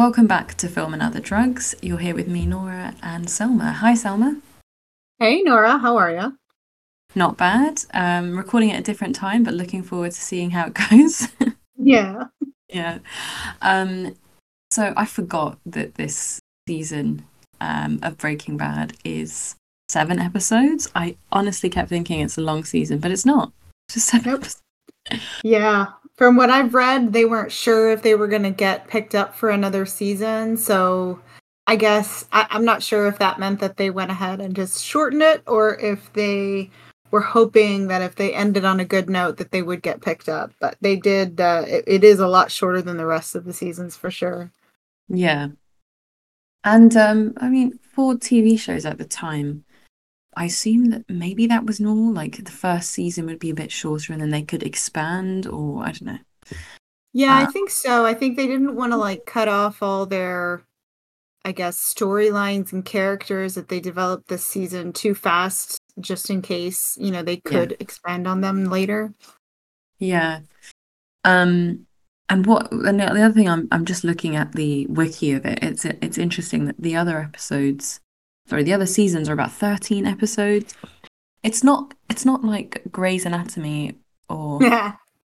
Welcome back to Film and Other Drugs. You're here with me, Nora, and Selma. Hi, Selma. Hey, Nora. How are you? Not bad. Um, recording at a different time, but looking forward to seeing how it goes. Yeah. yeah. Um, so I forgot that this season um, of Breaking Bad is seven episodes. I honestly kept thinking it's a long season, but it's not. It's just seven Nope. episodes. Yeah. From what I've read, they weren't sure if they were going to get picked up for another season. So I guess I, I'm not sure if that meant that they went ahead and just shortened it or if they were hoping that if they ended on a good note that they would get picked up. But they did. Uh, it, it is a lot shorter than the rest of the seasons for sure. Yeah. And um, I mean, for TV shows at the time, I assume that maybe that was normal. Like the first season would be a bit shorter and then they could expand, or I don't know. Yeah, I Uh, think so. I think they didn't want to like cut off all their, I guess, storylines and characters that they developed this season too fast, just in case, you know, they Yeah. could expand on them later. Yeah. Um, and what and the the other thing I'm I'm just looking at the wiki of it. It's it's interesting that the other episodes, sorry, the other seasons are about 13 episodes. It's not it's not like Grey's Anatomy or Yeah,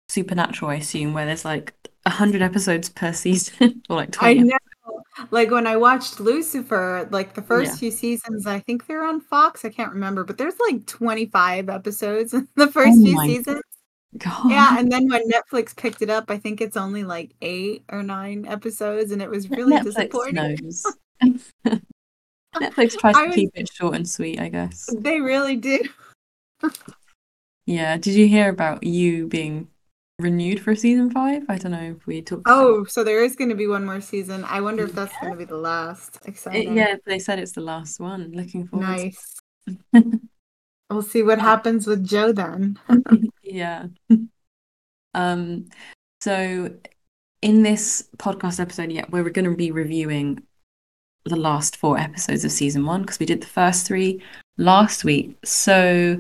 Supernatural, I assume, where there's like 100 episodes per season or like 20. I 20. know. Like when I watched Lucifer, like the first Yeah. few seasons, I think they're on Fox. I can't remember, but there's like 25 episodes in the Oh first few my seasons. God. Yeah, and then when Netflix picked it up, I think it's only like eight or nine episodes, and it was really Netflix disappointing. Netflix tries I to keep it short and sweet, I guess. They really do. Yeah. Did you hear about you being renewed for season five? I don't know if we talked about Oh, so there is going to be one more season. I wonder if that's going to be the last. it. Exciting. Yeah, they said it's the last one. Looking forward to Nice. We'll see what happens with Joe then. Yeah. Um, so in this podcast episode, yeah, we're going to be reviewing the last four episodes of season one because we did the first three last week. So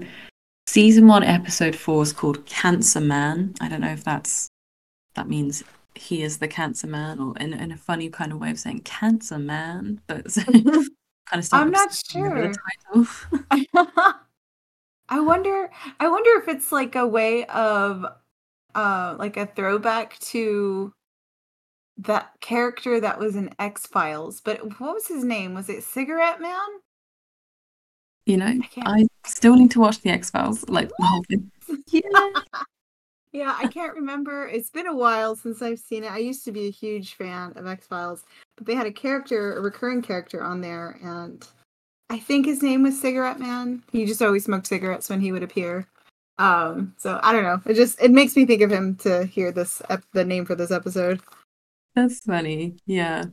season one, episode four is called Cancer Man. I don't know if that's that means he is the cancer man or in, in a funny kind of way of saying cancer man, but kind of stuff I'm not sure. the title. I wonder I wonder if it's like a way of uh like a throwback to that character that was in X-Files. But what was his name? Was it Cigarette Man? You know, I I still need to watch the X Files, like the whole thing. Yeah. Yeah, I can't remember. It's been a while since I've seen it. I used to be a huge fan of X Files, but they had a character, a recurring character on there, and I think his name was Cigarette Man. He just always smoked cigarettes when he would appear. Um, so I don't know. It just it makes me think of him to hear this ep- the name for this episode. That's funny. Yeah.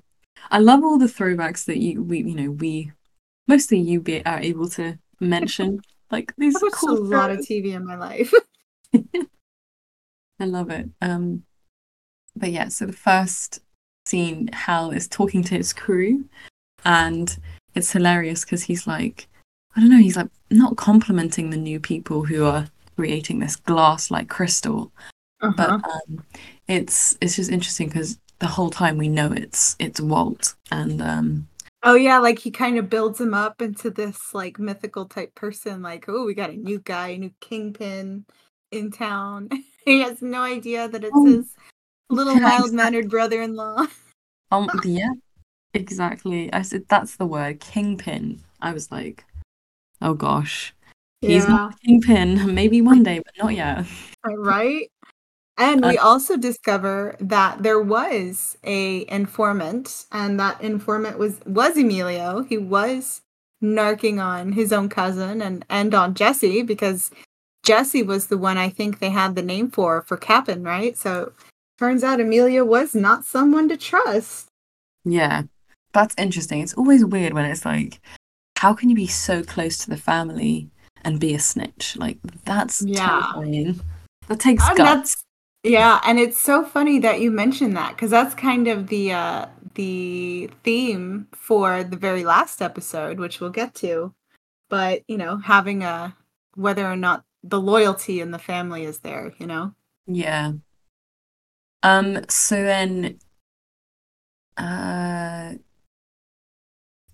I love all the throwbacks that you we you know, we mostly you be are able to mention. Like these I've watched a lot of. TV in my life. I love it. Um but yeah, so the first scene, Hal is talking to his crew and it's hilarious because he's like I don't know, he's like not complimenting the new people who are creating this glass like crystal, but Uh-huh. um it's it's just interesting because the whole time we know it's it's Walt and um Oh yeah, like he kind of builds him up into this like mythical type person. Like, oh, we got a new guy, a new kingpin in town. he has no idea that it's Oh, his little yeah, mild mannered brother-in-law. Um, yeah, exactly. I said that's the word, kingpin. I was like, oh gosh, he's Yeah, not kingpin. Maybe one day, but not yet. right. And Uh, we also discover that there was a informant, and that informant was was Emilio. He was narking on his own cousin and and on Jesse because Jesse was the one I think they had the name for for Cap'n, right? So turns out Emilio was not someone to trust. yeah, that's interesting. It's always weird when it's like, how can you be so close to the family and be a snitch? Like that's Yeah. terrifying. That takes And guts. Yeah, and it's so funny that you mentioned that because that's kind of the uh the theme for the very last episode, which we'll get to. But you know, having a whether or not the loyalty in the family is there, you know. Yeah. Um, so then uh,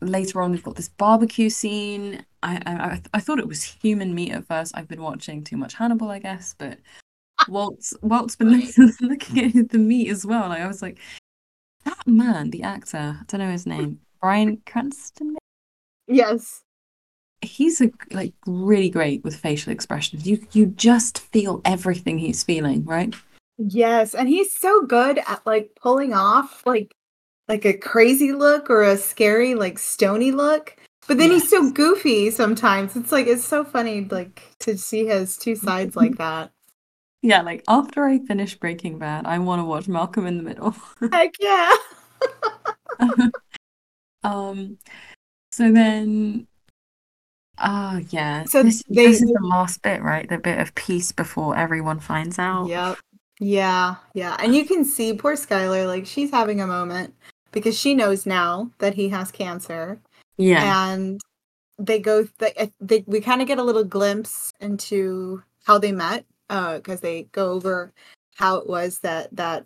later on, we've got this barbecue scene. I, I I thought it was human meat at first. I've been watching too much Hannibal, I guess, but Walt's Walt's been looking at the meat as well. Like I was like, that man, the actor, I don't know his name, Bryan Cranston. Yes. He's a, like really great with facial expressions. You you just feel everything he's feeling, right? Yes, and he's so good at like pulling off like like a crazy look or a scary like stony look. But then yes. he's so goofy sometimes. It's like it's so funny like to see his two sides like that. Yeah, like after I finish Breaking Bad, I want to watch Malcolm in the Middle. Heck yeah. um so then oh yeah. So this, they, this is the last bit, right? The bit of peace before everyone finds out. Yep. Yeah, yeah. And you can see poor Skyler, like she's having a moment because she knows now that he has cancer. Yeah. And they go they, they we kind of get a little glimpse into how they met uh because they go over how it was that that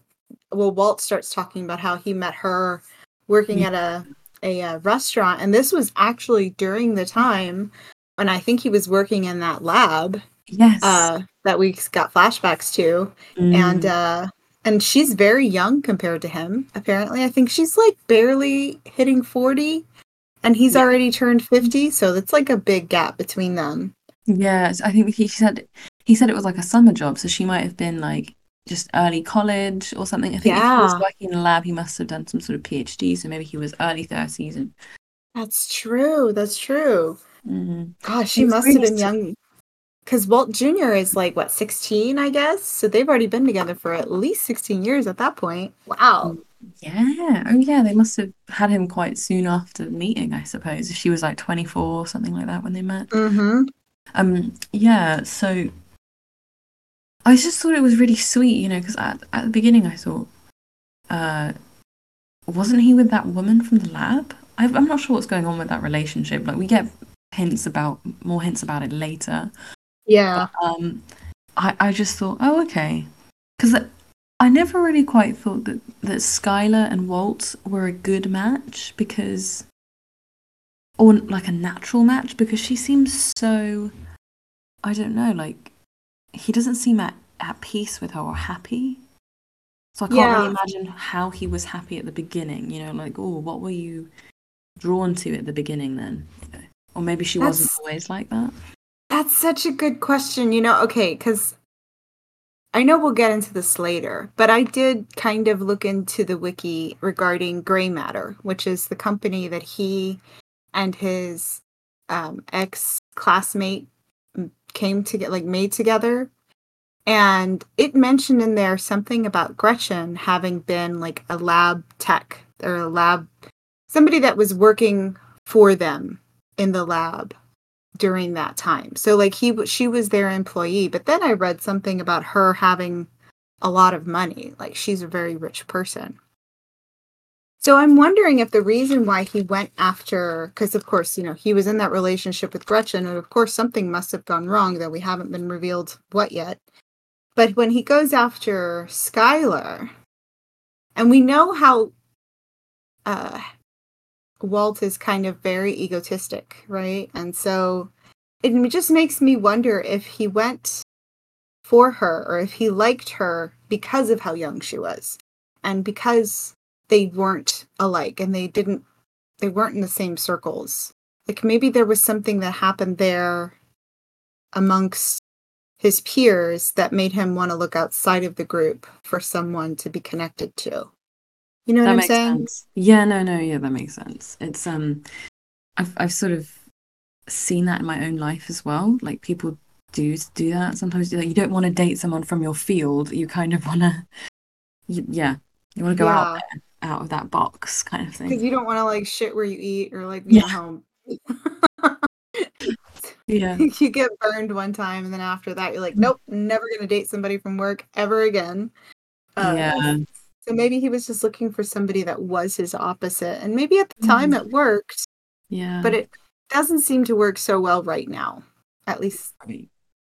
well Walt starts talking about how he met her working yeah. at a a, a uh, restaurant and this was actually during the time when I think he was working in that lab Yes. Uh, that we got flashbacks to. Mm. And uh and she's very young compared to him, apparently. I think she's like barely hitting 40 and he's yeah. already turned 50, so it's like a big gap between them. Yes, I think he said he said it was like a summer job, so she might have been like just early college or something. I think yeah. if he was working in a lab, he must have done some sort of PhD, so maybe he was early 30s. And... That's true. That's true. Mm-hmm. Gosh, she must have been young because Walt Jr. is like what 16, I guess. So they've already been together for at least 16 years at that point. Wow. Yeah. Oh yeah, they must have had him quite soon after meeting, I suppose. If she was like 24 or something like that when they met. Mm-hmm. Um. Yeah. So I just thought it was really sweet, you know, because at at the beginning I thought, uh, wasn't he with that woman from the lab? I, I'm not sure what's going on with that relationship. Like we get hints about more hints about it later yeah. But, um, I I just thought, oh okay, because I never really quite thought that that Skyler and Walt were a good match because, or like a natural match because she seems so, I don't know, like he doesn't seem at at peace with her or happy. So I can't yeah. really imagine how he was happy at the beginning. You know, like oh, what were you drawn to at the beginning then? Or maybe she That's... wasn't always like that. That's such a good question. You know, okay, because I know we'll get into this later, but I did kind of look into the wiki regarding Gray Matter, which is the company that he and his um, ex classmate came to get like made together. And it mentioned in there something about Gretchen having been like a lab tech or a lab, somebody that was working for them in the lab during that time. So like he she was their employee, but then I read something about her having a lot of money. Like she's a very rich person. So I'm wondering if the reason why he went after cuz of course, you know, he was in that relationship with Gretchen and of course something must have gone wrong that we haven't been revealed what yet. But when he goes after Skyler and we know how uh Walt is kind of very egotistic, right? And so it just makes me wonder if he went for her or if he liked her because of how young she was and because they weren't alike and they didn't they weren't in the same circles like maybe there was something that happened there amongst his peers that made him want to look outside of the group for someone to be connected to you know what that I'm makes saying? Sense. Yeah, no, no, yeah, that makes sense. It's um, I've I've sort of seen that in my own life as well. Like people do do that sometimes. Like, you don't want to date someone from your field. You kind of want to, yeah, you want to go yeah. out there, out of that box, kind of thing. Because you don't want to like shit where you eat or like be yeah. home. yeah, you get burned one time, and then after that, you're like, nope, never gonna date somebody from work ever again. Uh, yeah so maybe he was just looking for somebody that was his opposite. And maybe at the time mm. it worked. Yeah. But it doesn't seem to work so well right now, at least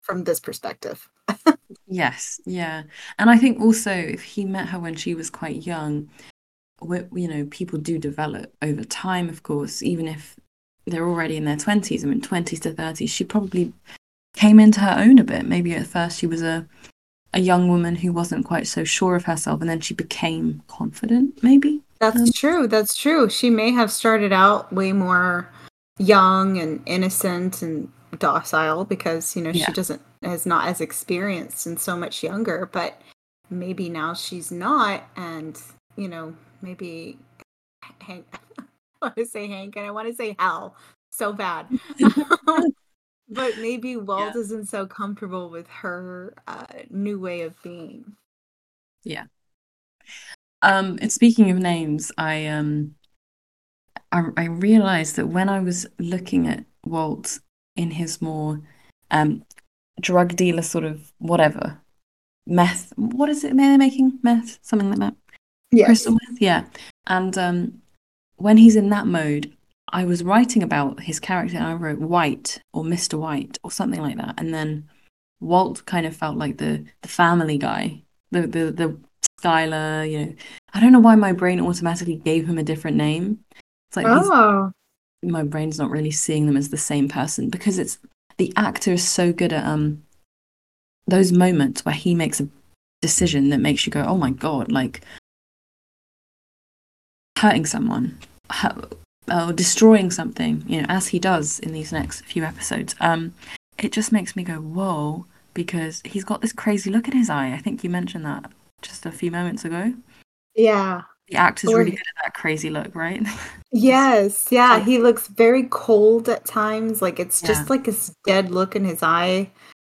from this perspective. yes. Yeah. And I think also if he met her when she was quite young, you know, people do develop over time, of course, even if they're already in their 20s, I mean, 20s to 30s, she probably came into her own a bit. Maybe at first she was a, a young woman who wasn't quite so sure of herself, and then she became confident, maybe. That's um, true. That's true. She may have started out way more young and innocent and docile because, you know, yeah. she doesn't, is not as experienced and so much younger, but maybe now she's not. And, you know, maybe Hank, I want to say Hank and I want to say Hal so bad. but maybe Walt yeah. isn't so comfortable with her uh, new way of being. Yeah. Um, and speaking of names, I um, I, I realized that when I was looking at Walt in his more um, drug dealer sort of whatever meth, what is it? May they're making meth, something like that. Yeah, crystal meth. Yeah, and um, when he's in that mode, I was writing about his character and I wrote White or Mr. White or something like that. And then Walt kind of felt like the the family guy, the the the Skyler, you know. I don't know why my brain automatically gave him a different name. It's like oh. my brain's not really seeing them as the same person because it's the actor is so good at um those moments where he makes a decision that makes you go, "Oh my god!" Like hurting someone, or destroying something, you know, as he does in these next few episodes. Um, it just makes me go, "Whoa!" Because he's got this crazy look in his eye. I think you mentioned that just a few moments ago. Yeah. The actor's or, really good at that crazy look, right? Yes, yeah. He looks very cold at times. Like it's yeah. just like this dead look in his eye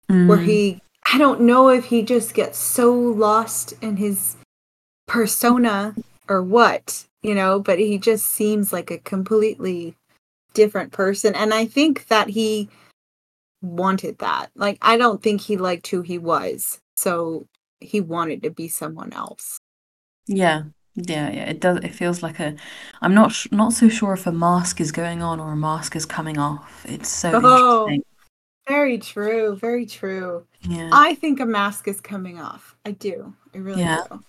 mm. where he I don't know if he just gets so lost in his persona or what, you know, but he just seems like a completely different person. And I think that he wanted that. Like I don't think he liked who he was. So he wanted to be someone else. Yeah. Yeah, yeah, it does. It feels like a. I'm not sh- not so sure if a mask is going on or a mask is coming off. It's so oh, interesting. Very true. Very true. Yeah. I think a mask is coming off. I do. I really yeah. do.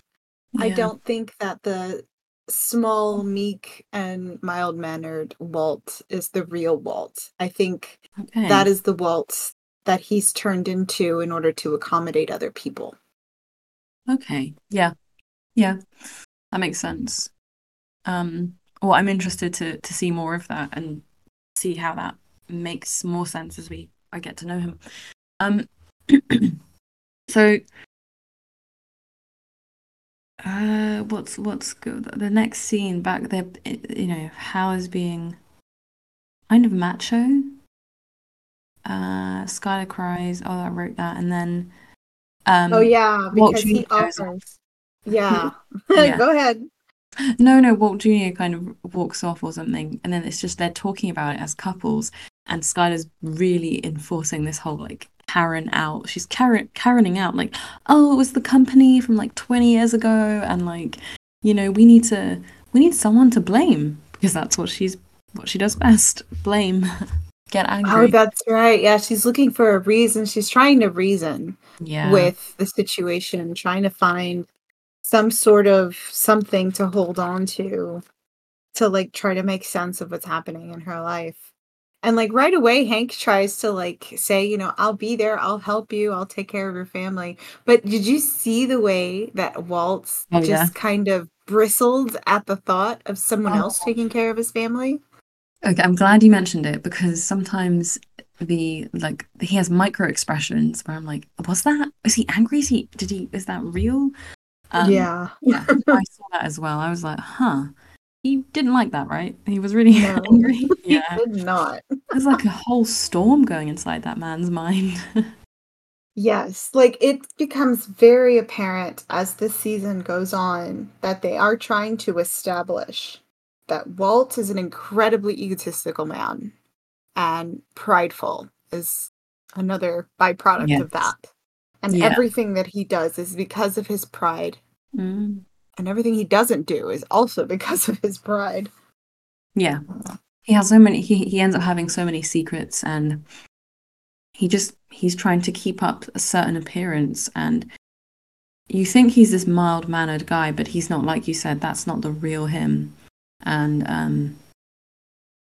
Yeah. I don't think that the small, meek, and mild mannered Walt is the real Walt. I think okay. that is the Walt that he's turned into in order to accommodate other people. Okay. Yeah. Yeah. That makes sense. Um well I'm interested to to see more of that and see how that makes more sense as we I get to know him. Um so uh what's what's good the next scene back there you know Hal is being kind of macho uh Skyler cries oh I wrote that and then um, oh yeah, because he offers. Yeah. yeah. Go ahead. No, no, Walt Jr. kind of walks off or something, and then it's just they're talking about it as couples, and Skyler's really enforcing this whole like Karen out. She's Karen Karening out, like, oh, it was the company from like 20 years ago, and like, you know, we need to we need someone to blame because that's what she's what she does best. Blame. Get oh, angry. Oh, that's right. Yeah, she's looking for a reason. She's trying to reason yeah. with the situation, trying to find some sort of something to hold on to to like try to make sense of what's happening in her life. And like right away Hank tries to like say, you know, I'll be there, I'll help you, I'll take care of your family. But did you see the way that Walt's oh, just yeah. kind of bristled at the thought of someone oh. else taking care of his family? Okay, I'm glad you mentioned it because sometimes the like he has micro expressions where I'm like, was that is he angry? Is he did he is that real? Um, yeah, yeah. I saw that as well. I was like, huh. He didn't like that, right? He was really no, angry. Yeah, he did not. There's like a whole storm going inside that man's mind. yes, like it becomes very apparent as the season goes on that they are trying to establish that Walt is an incredibly egotistical man and prideful is another byproduct yes. of that. And yeah. everything that he does is because of his pride. Mm. And everything he doesn't do is also because of his pride. Yeah. He has so many he, he ends up having so many secrets and he just he's trying to keep up a certain appearance and you think he's this mild mannered guy, but he's not. Like you said, that's not the real him, and um,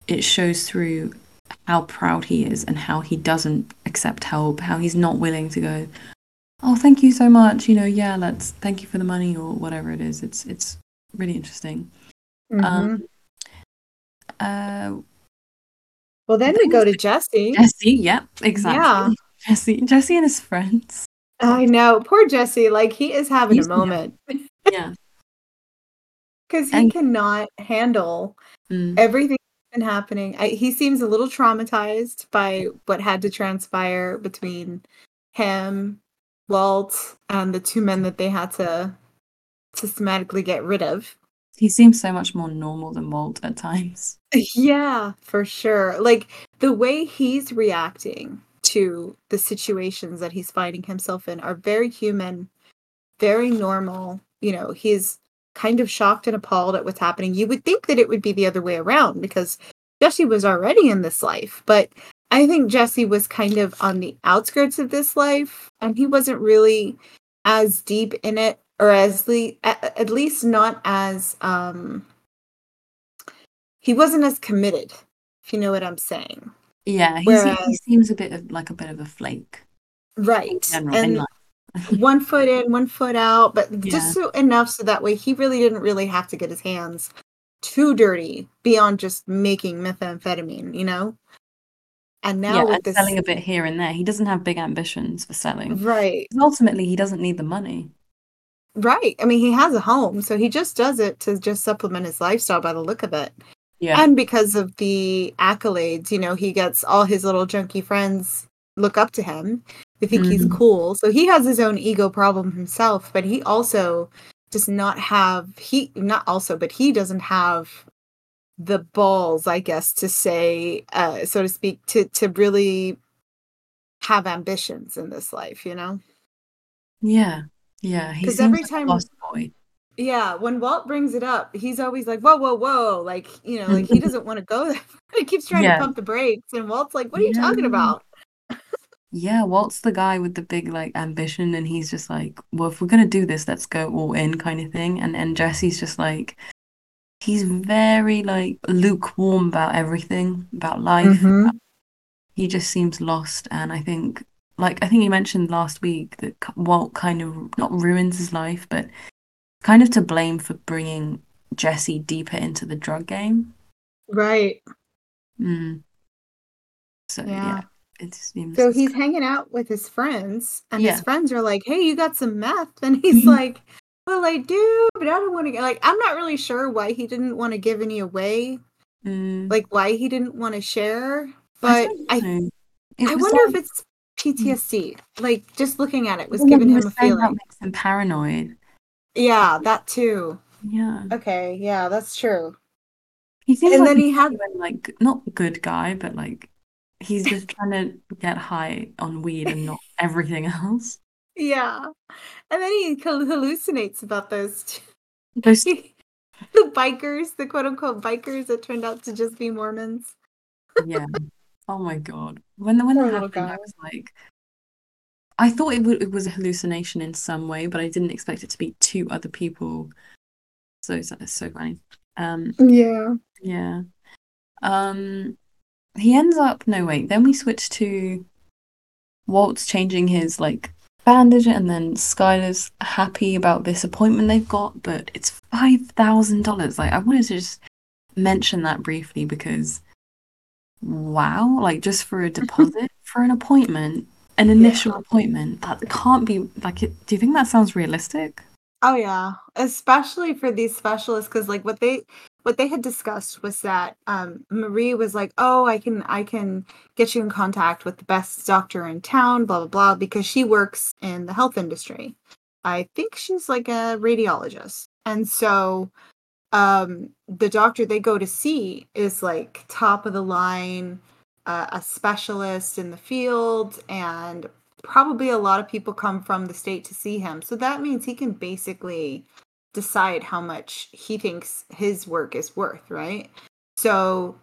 it shows through how proud he is and how he doesn't accept help, how he's not willing to go. Oh, thank you so much. You know, yeah, let's thank you for the money or whatever it is. It's it's really interesting. Mhm. Um, uh, well, then we go to Jesse. Jesse, yeah, exactly. Yeah. Jesse, Jesse and his friends. I know, poor Jesse. Like he is having He's- a moment Yeah. because he And- cannot handle Mm. everything that's been happening. I, he seems a little traumatized by what had to transpire between him, Walt, and the two men that they had to systematically get rid of. He seems so much more normal than Walt at times. Yeah, for sure. Like the way he's reacting to the situations that he's finding himself in are very human, very normal. You know, he's kind of shocked and appalled at what's happening. You would think that it would be the other way around because Jesse was already in this life, but I think Jesse was kind of on the outskirts of this life and he wasn't really as deep in it or as le- at, least not as um he wasn't as committed if you know what i'm saying Yeah, he's, he seems a bit of like a bit of a flake right general. and one foot in one foot out but Yeah. just so enough so that way he really didn't really have to get his hands too dirty beyond just making methamphetamine you know and now yeah, with and this selling a bit here and there. He doesn't have big ambitions for selling. right Ultimately, he doesn't need the money. right i mean he has a home so he just does it to just supplement his lifestyle by the look of it Yeah, and because of the accolades you know he gets all his little junkie friends look up to him they think he's Mhm. cool so he has his own ego problem himself but he also does not have he not also but he doesn't have the balls i guess to say uh so to speak to to really have ambitions in this life you know yeah, yeah. Because every like time-. Yeah, when Walt brings it up, he's always like, "Whoa, whoa, whoa!" Like you know, like he doesn't want to go there. he keeps trying Yeah. to pump the brakes, and Walt's like, "What are you talking about?" Yeah, Walt's the guy with the big like ambition, and he's just like, well, if we're gonna do this, let's go all in, kind of thing. And and Jesse's just like, he's very like lukewarm about everything, about life. Mhm. He just seems lost, and I think, like I think you mentioned last week that Walt kind of not ruins his life, but kind of to blame for bringing Jesse deeper into the drug game. Right. Mm. So yeah, Yeah. it seems. So he's hanging out with his friends, and Yeah. his friends are like, "Hey, you got some meth?" And he's like, "Well, I do, but I don't want to get like." I'm not really sure why he didn't want to give any away, Mm. like why he didn't want to share. But don't I, I wonder like- if it's PTSD. Like just looking at it was giving him was a saying that feeling. makes him paranoid. Yeah, that too. Yeah. Okay, yeah, that's true. He seems And like then he had- like not a good guy, but like he's just trying to get high on weed and not everything else. Yeah. And then he hallucinates about those t- Those the bikers, the quote unquote bikers that turned out to just be Mormons. yeah. Oh my god. When the when Poor that little happened, I was like I thought it, w- it was a hallucination in some way, but I didn't expect it to be two other people. So so, so funny. Um Yeah. Yeah. Um he ends up no wait, then we switch to Walt's changing his like bandage it, and then Skyler's happy about this appointment they've got, but it's five thousand dollars. Like I wanted to just mention that briefly because wow, like just for a deposit for an appointment, an initial Yeah. appointment, that can't be like it, do you think that sounds realistic? Oh yeah. Especially for these specialists because like what they what they had discussed was that um Marie was like, "Oh, I can I can get you in contact with the best doctor in town, blah blah blah because she works in the health industry." I think she's like a radiologist. And so um the doctor they go to see is like top of the line uh, a specialist in the field and probably a lot of people come from the state to see him so that means he can basically decide how much he thinks his work is worth right so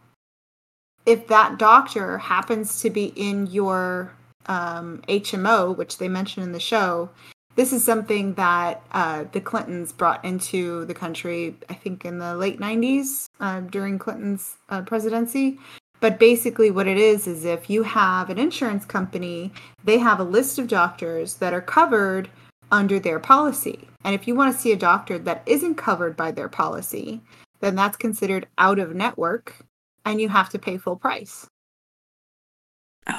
if that doctor happens to be in your um, hmo which they mention in the show this is something that uh, the Clintons brought into the country, I think, in the late 90s uh, during Clinton's uh, presidency. But basically, what it is is if you have an insurance company, they have a list of doctors that are covered under their policy. And if you want to see a doctor that isn't covered by their policy, then that's considered out of network and you have to pay full price.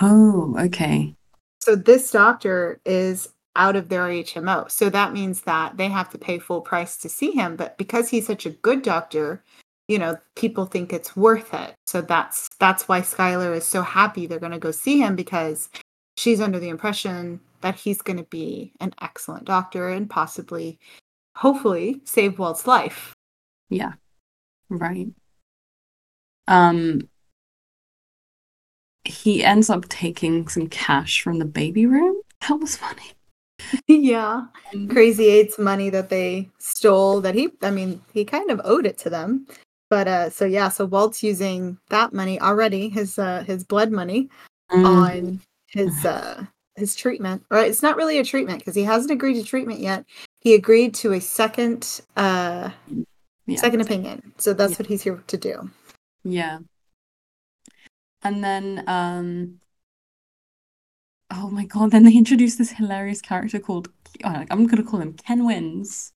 Oh, okay. So this doctor is out of their HMO. So that means that they have to pay full price to see him. But because he's such a good doctor, you know, people think it's worth it. So that's that's why Skyler is so happy they're going to go see him because she's under the impression that he's going to be an excellent doctor and possibly, hopefully, save Walt's life. Yeah. Right. Um, he ends up taking some cash from the baby room. That was funny. yeah. Mm-hmm. Krazy-8's money that they stole that he I mean, he kind of owed it to them. But uh so yeah, so Walt's using that money already, his uh his blood money mm. on his uh his treatment. Or it's not really a treatment because he hasn't agreed to treatment yet. He agreed to a second uh yeah. second opinion. So that's yeah. what he's here to do. Yeah. And then um oh my god, then they introduced this hilarious character called oh, I'm gonna call him Ken Wins.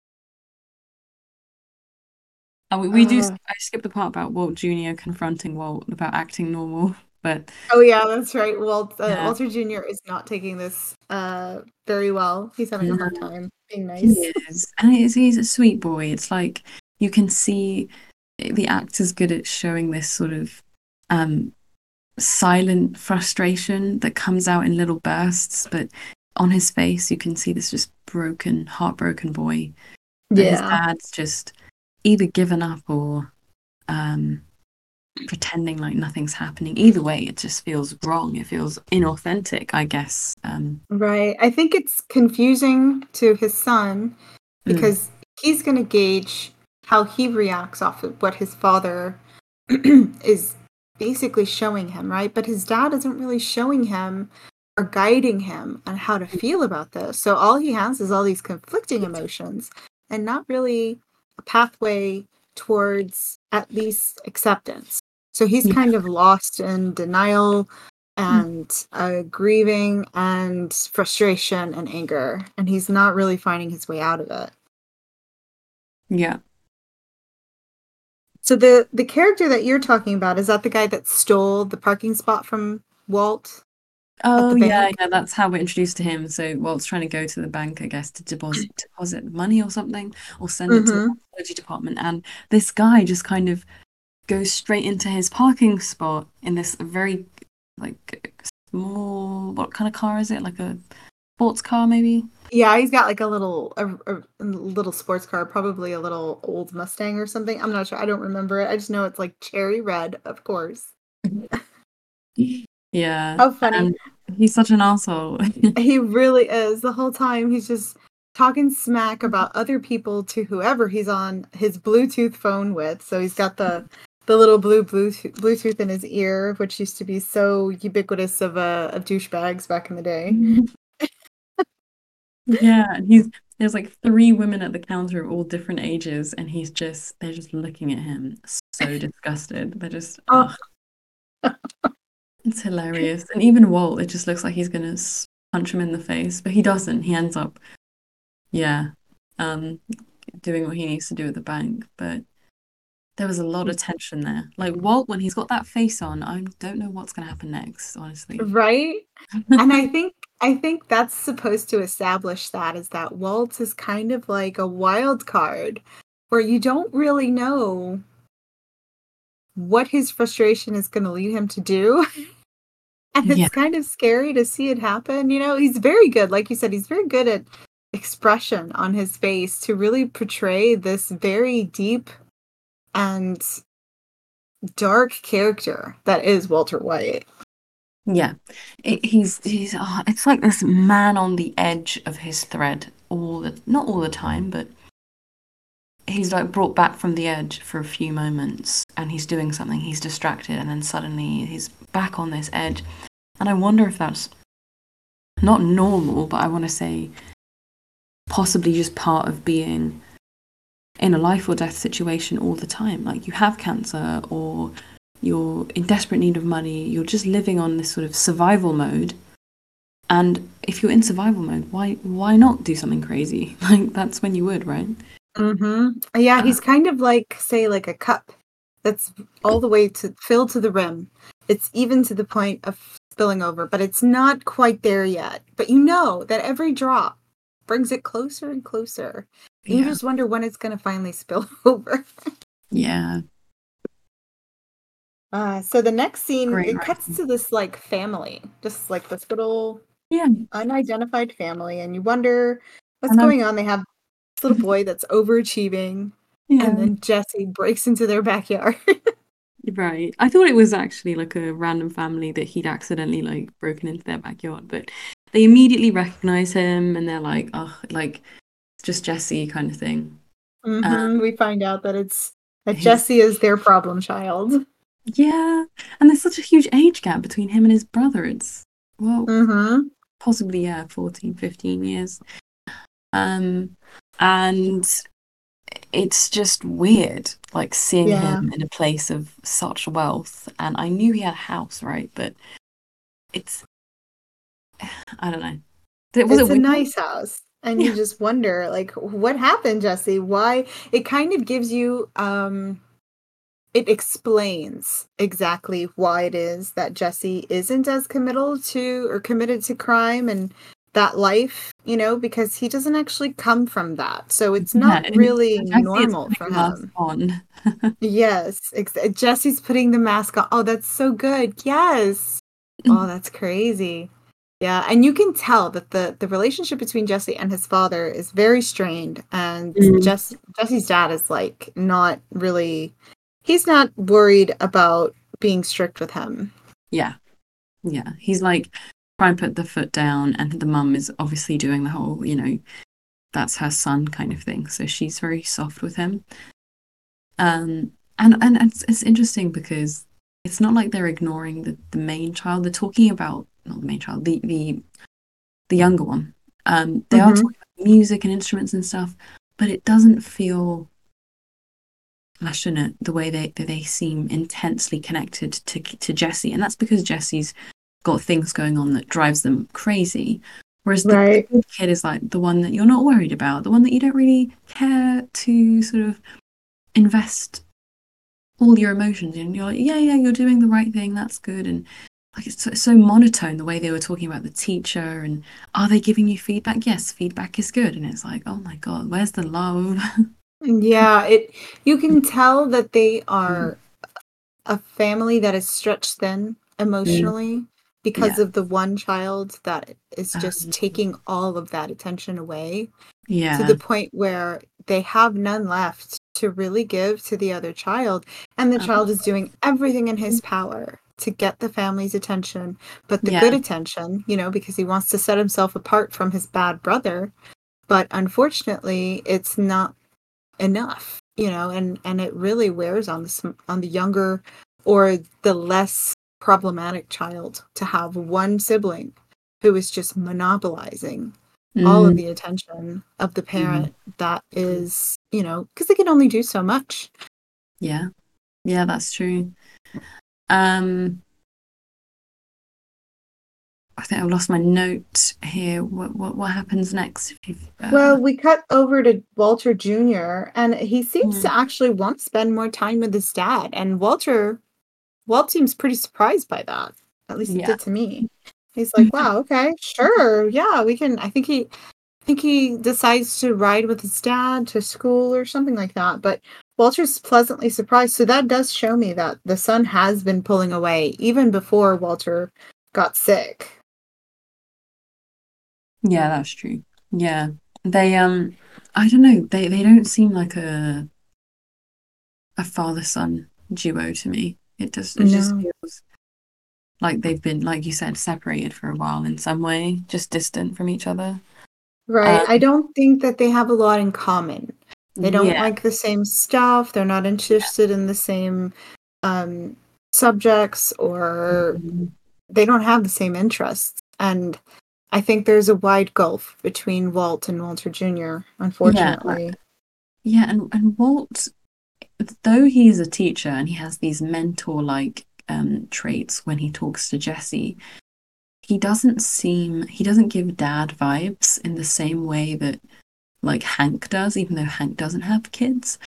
And we, we uh, do. I skipped the part about Walt Jr. confronting Walt about acting normal, but oh yeah, that's right. Walt uh, yeah. Walter Jr. is not taking this uh, very well. He's having a hard time being nice. He is, and he's, he's a sweet boy. It's like you can see the actor's good at showing this sort of um, silent frustration that comes out in little bursts, but on his face you can see this just broken, heartbroken boy. Yeah. His dad's just either given up or um, pretending like nothing's happening. Either way, it just feels wrong. It feels inauthentic, I guess. Um, right. I think it's confusing to his son mm. because mm. he's going to gauge how he reacts off of what his father is basically showing him, right? But his dad isn't really showing him or guiding him on how to feel about this. So all he has is all these conflicting emotions and not really a pathway towards at least acceptance. So he's kind of lost in denial and uh, grieving and frustration and anger, and he's not really finding his way out of it. Yeah. So the the character that you're talking about is that the guy that stole the parking spot from Walt? Oh yeah, yeah, that's how we're introduced to him. So Walt's trying to go to the bank, I guess, to deposit deposit money or something, or send mm-hmm. it to the mm-hmm. technology department. And this guy just kind of goes straight into his parking spot in this very like small. What kind of car is it? Like a sports car, maybe? Yeah, he's got like a little a, a, little sports car, probably a little old Mustang or something. I'm not sure. I don't remember it. I just know it's like cherry red, of course. yeah. How funny. He's such an asshole. he really is. The whole time he's just talking smack about other people to whoever he's on his Bluetooth phone with. So he's got the the little blue Bluetooth, Bluetooth in his ear, which used to be so ubiquitous of uh, of douchebags back in the day. Yeah, and he's there's like three women at the counter of all different ages, and he's just they're just looking at him so disgusted. They're just oh. it's hilarious. And even Walt, it just looks like he's gonna punch him in the face, but he doesn't. He ends up, yeah, um, doing what he needs to do at the bank. But there was a lot of mm. tension there. Like Walt, when he's got that face on, I don't know what's gonna happen next. Honestly, right? and I think I think that's supposed to establish that is that Walt is kind of like a wild card where you don't really know what his frustration is going to lead him to do. and it's yeah. kind of scary to see it happen. You know, he's very good. Like you said, he's very good at expression on his face to really portray this very deep and dark character that is Walter White. Yeah, it, he's he's oh, it's like this man on the edge of his thread all the not all the time, but he's like brought back from the edge for a few moments, and he's doing something, he's distracted, and then suddenly he's back on this edge, and I wonder if that's not normal, but I want to say possibly just part of being in a life or death situation all the time. Like you have cancer or you're in desperate need of money, you're just living on this sort of survival mode. And if you're in survival mode, why why not do something crazy? Like that's when you would, right? Mm-hmm. Yeah, he's kind of like, say, like a cup that's all the way to filled to the rim. It's even to the point of spilling over, but it's not quite there yet. But you know that every drop brings it closer and closer. You Yeah. just wonder when it's going to finally spill over. Yeah. Uh, so the next scene, Great it cuts writing. to this like family, just like this little Yeah. unidentified family, and you wonder what's And I'm- going on. They have this little boy that's overachieving, Yeah. and then Jesse breaks into their backyard. Right. I thought it was actually like a random family that he'd accidentally like broken into their backyard, but they immediately recognize him and they're like, oh, like it's just Jesse kind of thing. Mhm, we find out that it's that Jesse is their problem child. Yeah. And there's such a huge age gap between him and his brother. It's well, Mm-hmm. possibly yeah, 14, 15 years. Um and it's just weird like seeing Yeah. him in a place of such wealth and I knew he had a house, right? But it's I don't know. Was it's it a nice house and you just wonder like what happened jesse? Why it kind of gives you um it explains exactly why it is that jesse isn't as committal to or committed to crime and that life you know because he doesn't actually come from that. So it's not Yeah, really normal for him. on. yes ex- jesse's putting the mask on. Oh that's so good. Yes. Oh that's crazy yeah and you can tell that the the relationship between jesse and his father is very strained and Mm. Jess, jesse's dad is like not really he's not worried about being strict with him Yeah. Yeah. He's like try and put the foot down and the mum is obviously doing the whole, you know, that's her son kind of thing. So she's very soft with him. Um and and it's, it's interesting because it's not like they're ignoring the, the main child. They're talking about not the main child, the the the younger one. Um they are Mhm. talking about music and instruments and stuff, but it doesn't feel passionate the way they they seem intensely connected to to Jesse, and that's because Jesse's got things going on that drives them crazy. Whereas the, the Right. kid is like the one that you're not worried about, the one that you don't really care to sort of invest all your emotions in. You're like, yeah, yeah, you're doing the right thing. That's good. And like it's so, so monotone the way they were talking about the teacher and are they giving you feedback? Yes, feedback is good. And it's like, oh my god, where's the love? Mm, yeah it you can tell that they are mm. a family that is stretched thin mm. emotionally because Yeah. of the one child that is just Um, taking all of that attention away yeah, to the point where they have none left to really give to the other child and the child is doing everything in his power to get the family's attention but the Yeah. good attention you know because he wants to set himself apart from his bad brother. But unfortunately it's not enough you know and and it really wears on the on the younger or the less problematic child to have one sibling who is just monopolizing all of Mm, the attention of the parent that is you know because they can only do so much. Yeah, yeah, that's true. Um, I think I've lost my note here. What what what happens next? Uh, well we cut over to walter jr and he seems Hmm. to actually want to spend more time with his dad and walter walt seems pretty surprised by that at least he Yeah. did to me he's like wow okay sure yeah we can i think he i think he decides to ride with his dad to school or something like that but walter's pleasantly surprised so that does show me that the son has been pulling away even before walter got sick yeah, that's true. Yeah, they um, I don't know. They they don't seem like a a father son duo to me. It just it just feels like they've been, like you said, separated for a while in some way, just distant from each other. right Um, i don't think that they have a lot in common they don't yeah, like the same stuff they're not interested in the same um subjects or Mhm. they don't have the same interests and I think there's a wide gulf between Walt and Walter Jr., unfortunately. Yeah, yeah and, and Walt, though he is a teacher and he has these mentor like um, traits when he talks to Jesse, he doesn't seem, he doesn't give dad vibes in the same way that like Hank does, even though Hank doesn't have kids.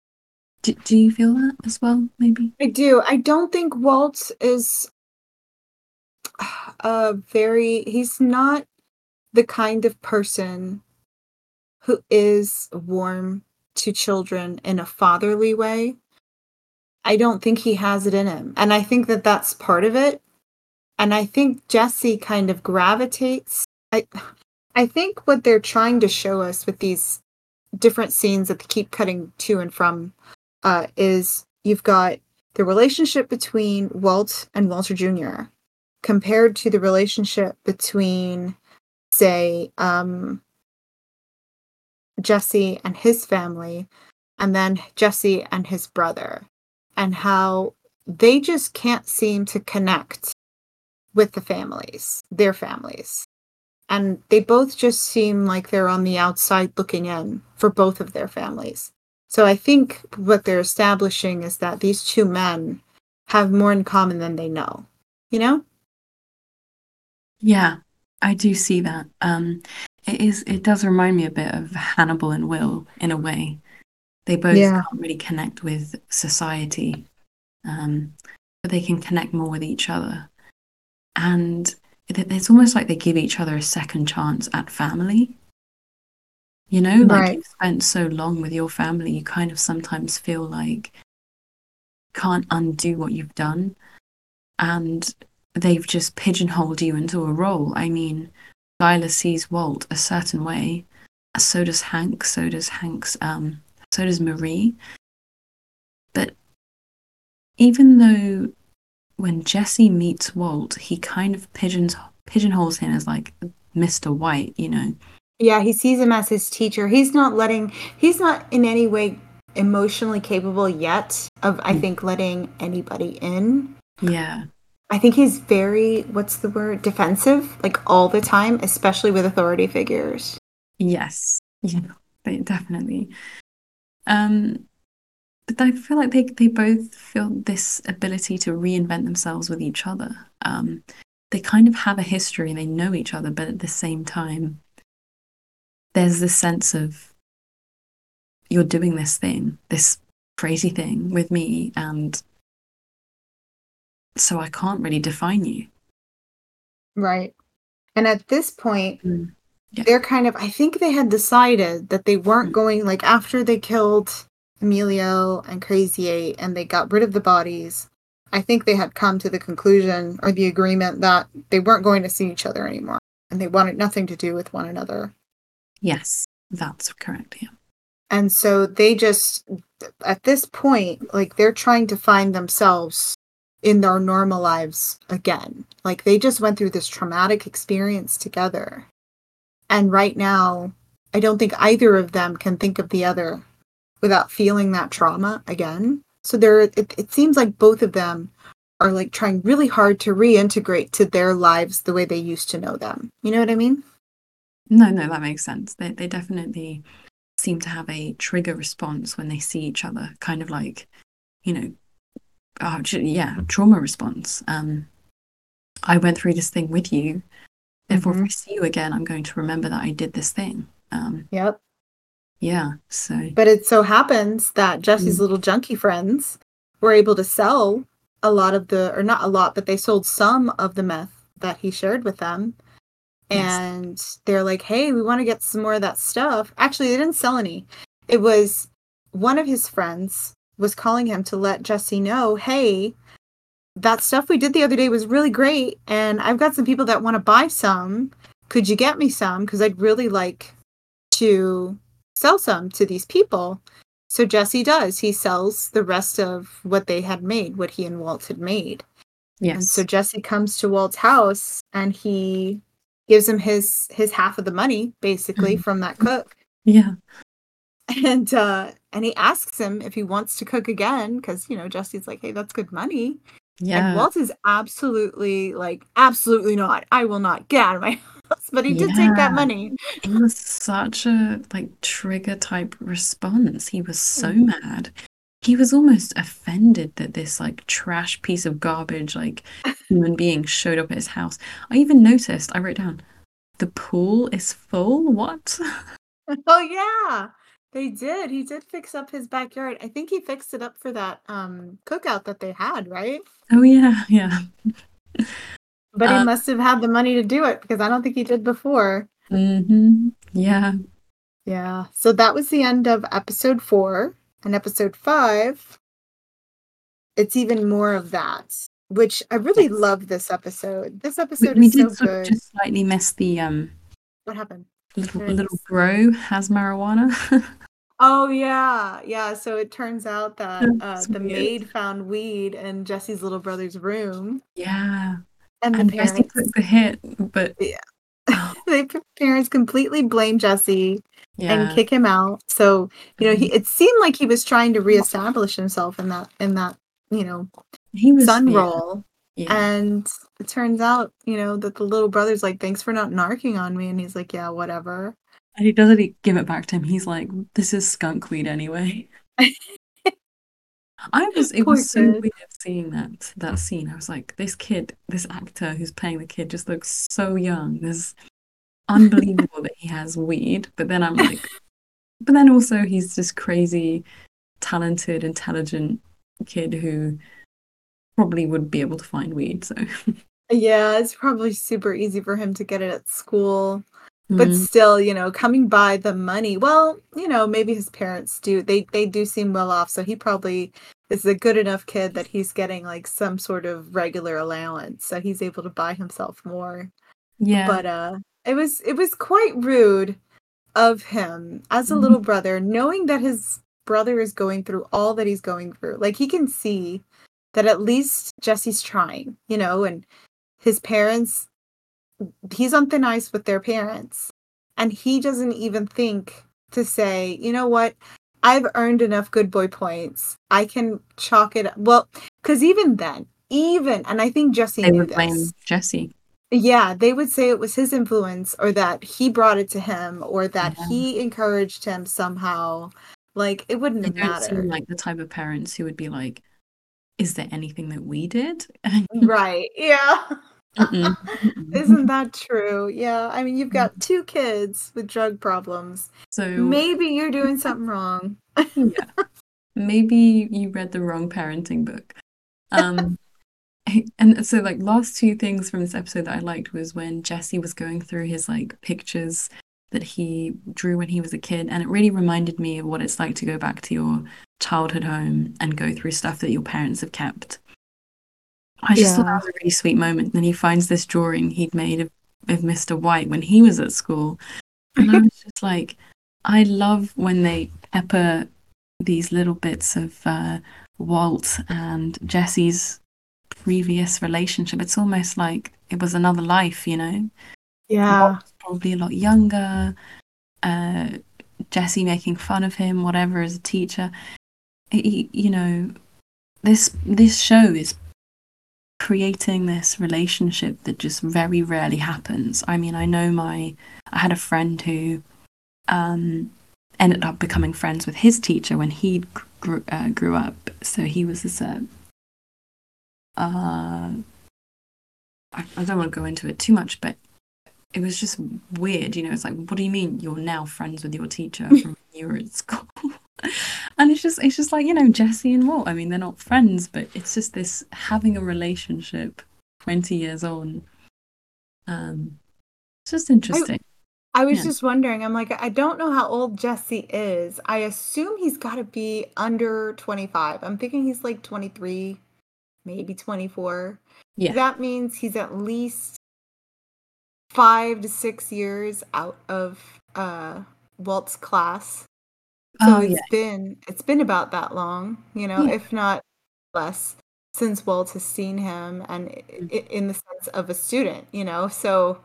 Do, do you feel that as well, maybe? I do. I don't think Walt is a very, he's not the kind of person who is warm to children in a fatherly way. I don't think he has it in him. And I think that that's part of it. And I think Jesse kind of gravitates. I I think what they're trying to show us with these different scenes that they keep cutting to and from uh, is you've got the relationship between Walt and Walter Jr. compared to the relationship between say um, Jesse and his family, and then Jesse and his brother, and how they just can't seem to connect with the families, their families. And they both just seem like they're on the outside looking in for both of their families. So I think what they're establishing is that these two men have more in common than they know, you know? Yeah, I do see that. Um, it is. It does remind me a bit of Hannibal and Will in a way. They both Yeah. can't really connect with society, um, but they can connect more with each other. And it's almost like they give each other a second chance at family. You know, like Right. you've spent so long with your family, you kind of sometimes feel like can't undo what you've done. And they've just pigeonholed you into a role. I mean, Skyler sees Walt a certain way, so does Hank, so does Hank's, um, so does Marie. But even though when Jesse meets Walt, he kind of pigeons pigeonholes him as like Mr. White, you know. Yeah, he sees him as his teacher. He's not letting, he's not in any way emotionally capable yet of, I Mm. think, letting anybody in. Yeah. I think he's very, what's the word, defensive, like all the time, especially with authority figures. Yes. Yeah, definitely. Um, I feel like they they both feel this ability to reinvent themselves with each other. Um, they kind of have a history, they know each other, but at the same time, there's this sense of you're doing this thing, this crazy thing with me, and so I can't really define you. Right. And at this point, Mm. Yeah. they're kind of, I think they had decided that they weren't Mm. going, like, after they killed Emilio and Krazy-8 and they got rid of the bodies, I think they had come to the conclusion or the agreement that they weren't going to see each other anymore and they wanted nothing to do with one another. Yes, that's correct. Yeah. And so they just, at this point, like, they're trying to find themselves in their normal lives again. Like, they just went through this traumatic experience together. And right now, I don't think either of them can think of the other without feeling that trauma again. So there, it, it seems like both of them are like trying really hard to reintegrate to their lives the way they used to know them. You know what I mean? No, no, that makes sense. They they definitely seem to have a trigger response when they see each other, kind of like, you know, oh, yeah, trauma response. Um, I went through this thing with you. Therefore, if I see you again, I'm going to remember that I did this thing. Um, Yep. Yeah. So But it so happens that Jesse's Mm. little junkie friends were able to sell a lot of the, or not a lot, but they sold some of the meth that he shared with them. Yes. And they're like, hey, we want to get some more of that stuff. Actually, they didn't sell any. It was one of his friends was calling him to let Jesse know, hey, that stuff we did the other day was really great. And I've got some people that want to buy some. Could you get me some? Because I'd really like to sell some to these people. So Jesse does. He sells the rest of what they had made, what he and Walt had made. And yes, so Jesse comes to Walt's house and he gives him his his half of the money basically Mhm. from that cook. yeah, And uh and he asks him if he wants to cook again cuz you know Jesse's like, "Hey, that's good money." yeah. And Walt is absolutely like, "Absolutely not. I will not. Get out of my but he did take that money. It was such a like trigger type response. He was so Mhm. mad. He was almost offended that this like trash piece of garbage, like human being showed up at his house. I even noticed, I wrote down, the pool is full. What? Oh yeah. They did. He did fix up his backyard. I think he fixed it up for that um cookout that they had, right? Oh yeah, yeah. But he Um, must have had the money to do it because I don't think he did before. hmm Yeah. Yeah. So that was the end of episode 4 and episode 5 it's even more of that, which I really Yes. love this episode. This episode we is so did sort of good. just slightly miss the um What happened? little little bro has marijuana. Oh yeah, yeah. So it turns out that uh, the weird. maid found weed in Jesse's little brother's room, Yeah. And the And Jesse parents took the hit, but Yeah. oh, the parents completely blame Jesse and kick him out. So you know, he mm-hmm. it seemed like he was trying to reestablish himself in that in that you know He was son yeah, role, yeah. and it turns out you know that the little brother's like, "Thanks for not narking on me," and he's like, "Yeah, whatever." And he doesn't give it back to him. He's like, "This is skunk weed anyway." I was. It Poor was so kid. weird seeing that that scene. I was like, "This kid, this actor who's playing the kid, just looks so young. This unbelievable that he has weed." But then I'm like, but then also he's this crazy, talented, intelligent kid who probably would be able to find weed. So, Yeah, it's probably super easy for him to get it at school. But Mm, still you know coming by the money well you know maybe his parents do they they do seem well off so he probably is a good enough kid that he's getting like some sort of regular allowance so he's able to buy himself more. Yeah, but uh it was it was quite rude of him as a Mhm. little brother knowing that his brother is going through all that he's going through. Like he can see that at least jesse's trying you know and his parents he's on thin ice with their parents and he doesn't even think to say you know what i've earned enough good boy points i can chalk it up. well because even then even and i think jesse they knew would blame Jesse. yeah they would say it was his influence or that he brought it to him or that Yeah. he encouraged him somehow like it wouldn't They have mattered seem like the type of parents who would be like, "Is there anything that we did?" right yeah. isn't that true? Yeah i mean you've got two kids with drug problems. So maybe you're doing something wrong. Yeah, maybe you read the wrong parenting book. Um, and so like last two things from this episode that I liked was when Jesse was going through his like pictures that he drew when he was a kid, and it really reminded me of what it's like to go back to your childhood home and go through stuff that your parents have kept. I just thought Yeah. that was a really sweet moment. Then he finds this drawing he'd made of, of Mr. White when he was at school. And I was just like, I love when they pepper these little bits of uh, Walt and Jesse's previous relationship. It's almost like it was another life, you know? yeah Walt was probably a lot younger. Uh, Jesse making fun of him, whatever, as a teacher. He- you know, this this show is creating this relationship that just very rarely happens. I mean, I know my I had a friend who um, ended up becoming friends with his teacher when he grew, uh, grew up. So he was this uh, uh, I, I don't want to go into it too much, but it was just weird. You know, it's like, what do you mean you're now friends with your teacher from when you were at school? And it's just, it's just like you know, Jesse and Walt. I mean, they're not friends, but it's just this having a relationship twenty years on. Um, it's just interesting. I was Yeah. just wondering. I'm like, I don't know how old Jesse is. I assume he's got to be under 25. I'm thinking he's like 23, maybe 24. Yeah. That means he's at least five to six years out of uh, Walt's class. So oh it's yeah, been it's been about that long, you know, Yeah. if not less, since Walt has seen him, and i- Mm. in the sense of a student, you know. So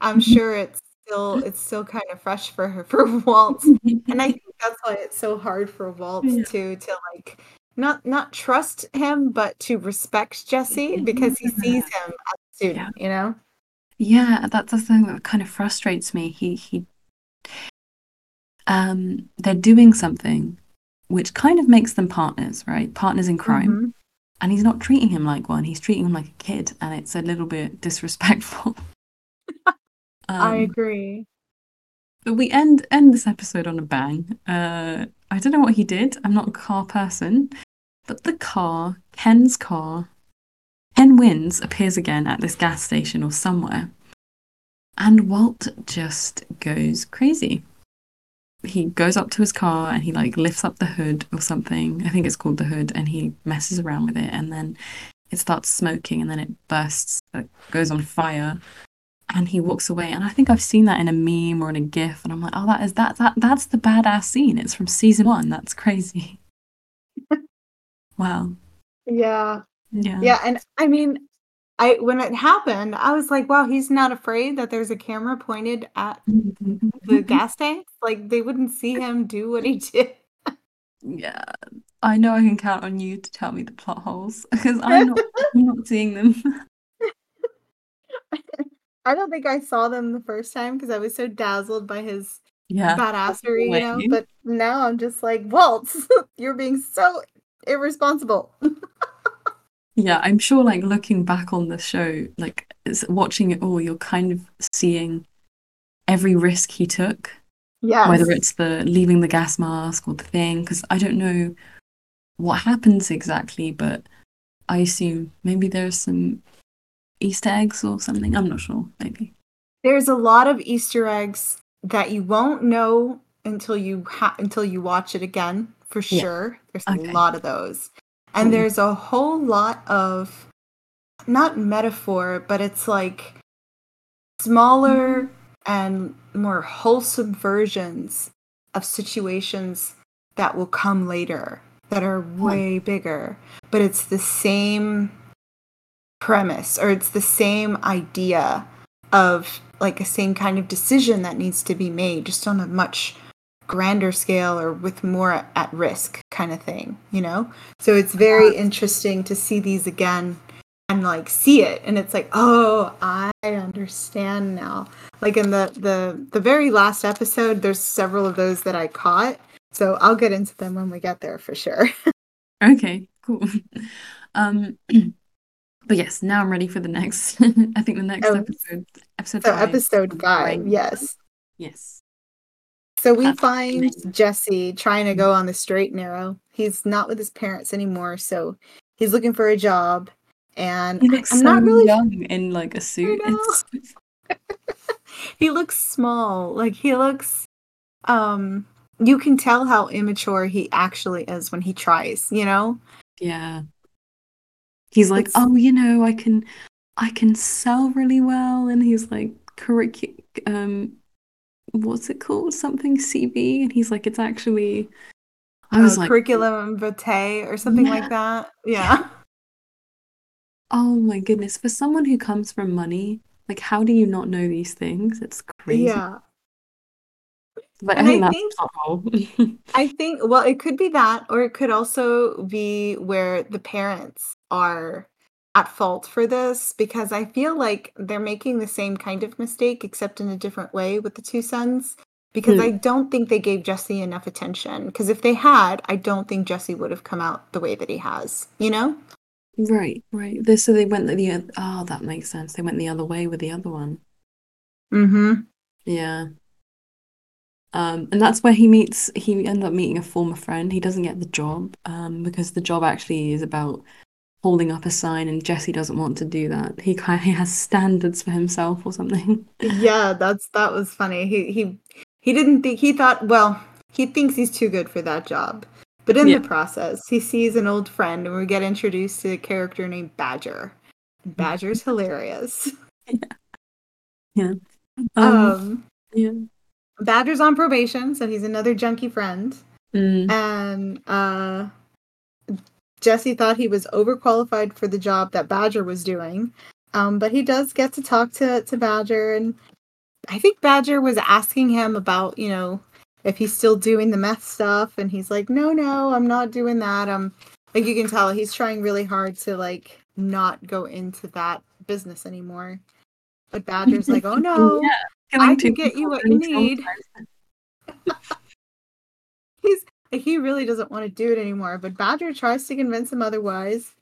I'm Mhm. sure it's still it's still kind of fresh for her for Walt, and I think that's why it's so hard for Walt Yeah. to to like not not trust him, but to respect Jesse because he sees him as a student, you know. Yeah, that's the thing that kind of frustrates me. He he um they're doing something which kind of makes them partners, right? Partners in crime. Mhm. And he's not treating him like one, he's treating him like a kid, and it's a little bit disrespectful. I um, agree. but we end end this episode on a bang. Uh I don't know what he did. I'm not a car person. But the car, Ken's car, Ken wins, appears again at this gas station or somewhere. And Walt just goes crazy. He goes up to his car and he like lifts up the hood or something. I think it's called the hood, and he messes around with it, and then it starts smoking, and then it bursts, it goes on fire, and he walks away. And I think I've seen that in a meme or in a GIF, and I'm like, oh, that is that that that's the badass scene. It's from season one. That's crazy. wow. Yeah. Yeah. Yeah, and I mean, I when it happened, I was like, wow, he's not afraid that there's a camera pointed at the mm-hmm. gas tanks. Like they wouldn't see him do what he did. Yeah, I know I can count on you to tell me the plot holes because I'm not, I'm not seeing them. I don't think I saw them the first time because I was so dazzled by his Yeah, badassery, you know. But now I'm just like, Walt, you're being so irresponsible. yeah, I'm sure. Like looking back on the show, like it's, watching it all, you're kind of seeing every risk he took, Yeah. whether it's the leaving the gas mask or the thing. Because I don't know what happens exactly, but I assume maybe there's some Easter eggs or something. I'm not sure. Maybe. There's a lot of Easter eggs that you won't know until you ha- until you watch it again for Yeah. sure. There's Okay. a lot of those. And there's a whole lot of not metaphor, but it's like smaller and more wholesome versions of situations that will come later that are hmm. way bigger. But it's the same premise or it's the same idea of like a same kind of decision that needs to be made just on a much grander scale or with more at risk kind of thing you know so it's very interesting to see these again and like see it and it's like oh i understand now like in the the the very last episode there's several of those that i caught so i'll get into them when we get there for sure Okay, cool. Um, but yes, now I'm ready for the next. I think the next Oh, episode, episode so five. episode five Right. yes Yes. So we find. Jesse trying to go on the straight and narrow. He's not with his parents anymore, so he's looking for a job. And He looks I'm so not really. young in like a suit. He looks small. Like he looks. Um, you can tell how immature he actually is when he tries. You know. yeah. He's like, It's- oh, you know, I can, I can sell really well, and he's like, curricu- um, what's it called? Something CV, and he's like, it's actually. I was uh, like, curriculum vitae or something Yeah. like that. Yeah. oh my goodness, for someone who comes from money, like, how do you not know these things? It's crazy. Yeah. But I think I think-. I think well, it could be that, or it could also be where the parents are at fault for this because I feel like they're making the same kind of mistake except in a different way with the two sons. Because Hmm. I don't think they gave Jesse enough attention. Because if they had, I don't think Jesse would have come out the way that he has. You know? Right, right. So they went the oth- oh, that makes sense. They went the other way with the other one. Mm-hmm. Yeah. Um, and that's where he meets, he ends up meeting a former friend. He doesn't get the job, um, because the job actually is about holding up a sign, and Jesse doesn't want to do that. He kind he has standards for himself or something. Yeah, that's that was funny. He he he didn't think he thought well, he thinks he's too good for that job. But in Yeah. the process, he sees an old friend and we get introduced to a character named Badger. Badger's hilarious. Um, Um yeah. Badger's on probation, so he's another junkie friend. Mm, And uh Jesse thought he was overqualified for the job that Badger was doing. Um, but he does get to talk to, to Badger and I think Badger was asking him about, you know, if he's still doing the meth stuff and he's like, No, no, I'm not doing that. Um like you can tell he's trying really hard to like not go into that business anymore. But Badger's like, oh no, yeah, I can get you what you need. He really doesn't want to do it anymore, but Badger tries to convince him otherwise.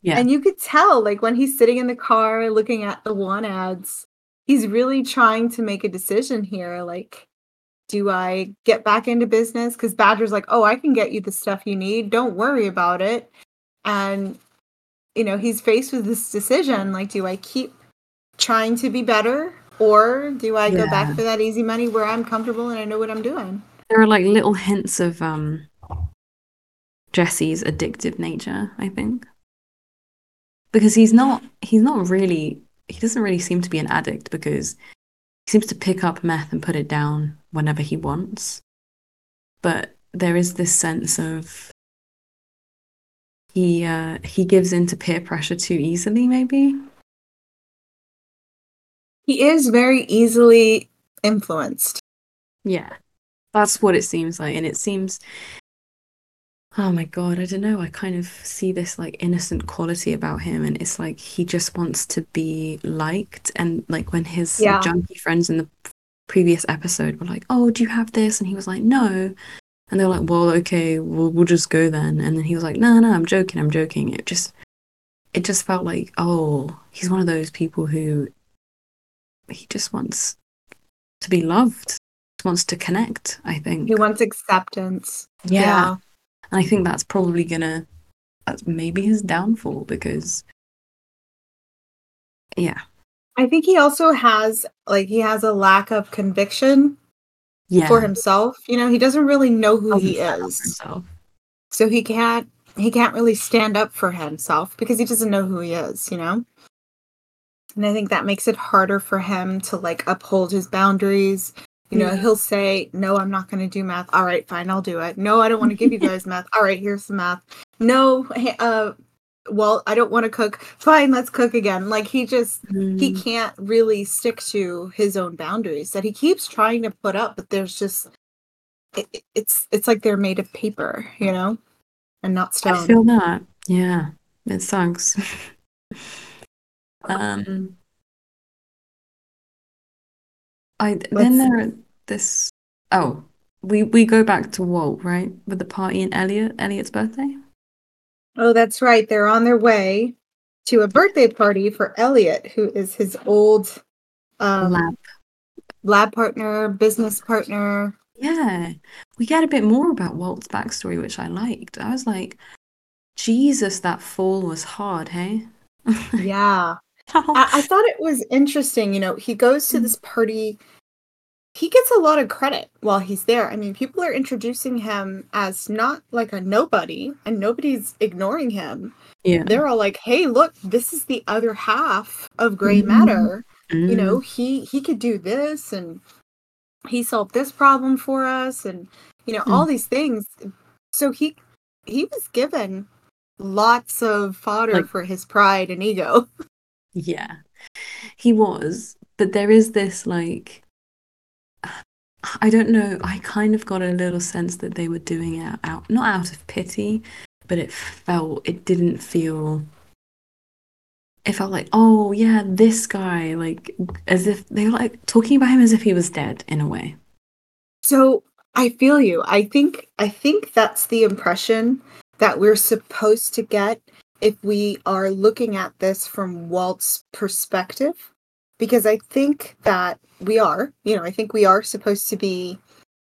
Yeah. And you could tell, like when he's sitting in the car looking at the one ads, he's really trying to make a decision here. Like, do I get back into business? Because Badger's like, oh, I can get you the stuff you need. Don't worry about it. And, you know, he's faced with this decision. Like, do I keep trying to be better? Or do I go back for that easy money where I'm comfortable and I know what I'm doing? There are like little hints of um Jesse's addictive nature, I think. Because he's not he's not really he doesn't really seem to be an addict because he seems to pick up meth and put it down whenever he wants. But there is this sense of he uh he gives in to peer pressure too easily maybe. He is very easily influenced. Yeah. That's what it seems like. And it seems, oh my God, I don't know. I kind of see this like innocent quality about him. And it's like he just wants to be liked. And like when his Yeah. junkie friends in the previous episode were like, oh, do you have this? And he was like, no. And they were like, well, okay, we'll, we'll just go then. And then he was like, no, no, I'm joking. I'm joking. It just, it just felt like, oh, he's one of those people who he just wants to be loved wants to connect i think He wants acceptance. yeah. and i think that's probably gonna that's maybe his downfall because yeah I think he also has like he has a lack of conviction yeah for himself. You know, he doesn't really know who he stand up for is. himself. So he can't he can't really stand up for himself because he doesn't know who he is, you know? And I think that makes it harder for him to like uphold his boundaries. You know, he'll say, No, I'm not gonna do math. All right, fine, I'll do it. No, I don't want to give you guys math. All right, here's some math. No, uh well, I don't want to cook. Fine, let's cook again. Like he just he Mm, can't really stick to his own boundaries that he keeps trying to put up but there's just it, it- it's it's like they're made of paper you know and not stone. i feel that yeah it sucks um i then there are this oh we we go back to walt right? With the party and elliot elliot's birthday? Oh that's right. They're on their way to a birthday party for elliot who is his old um, lab. lab partner business partner. Yeah, we get a bit more about Walt's backstory, which I liked. I was like, Jesus, that fall was hard, hey? yeah I, I thought it was interesting you know he goes to this party he gets a lot of credit while he's there i mean people are introducing him as not like a nobody and nobody's ignoring him yeah. they're all like hey look this is the other half of gray Mhm. matter Mm. you know he he could do this and he solved this problem for us and you know Hmm. all these things so he he was given lots of fodder Like- for his pride and ego Yeah, he was, but there is this like, I don't know. I kind of got a little sense that they were doing it out, not out of pity, but it felt, it didn't feel. It felt like, oh yeah, this guy, like as if they were like talking about him as if he was dead in a way. So I feel you. I think I think that's the impression that we're supposed to get if we are looking at this from Walt's perspective. Because I think that we are, you know, I think we are supposed to be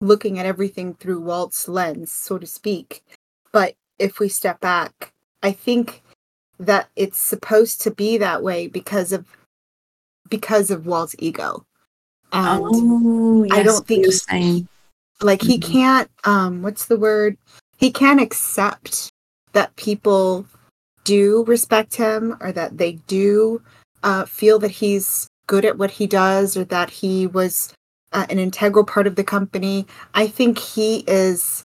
looking at everything through Walt's lens, so to speak. But if we step back, I think that it's supposed to be that way because of because of Walt's ego. And oh, yes, I don't think you're saying. like he Mhm. can't um what's the word he can't accept that people do respect him or that they do uh feel that he's good at what he does or that he was uh, an integral part of the company i think he is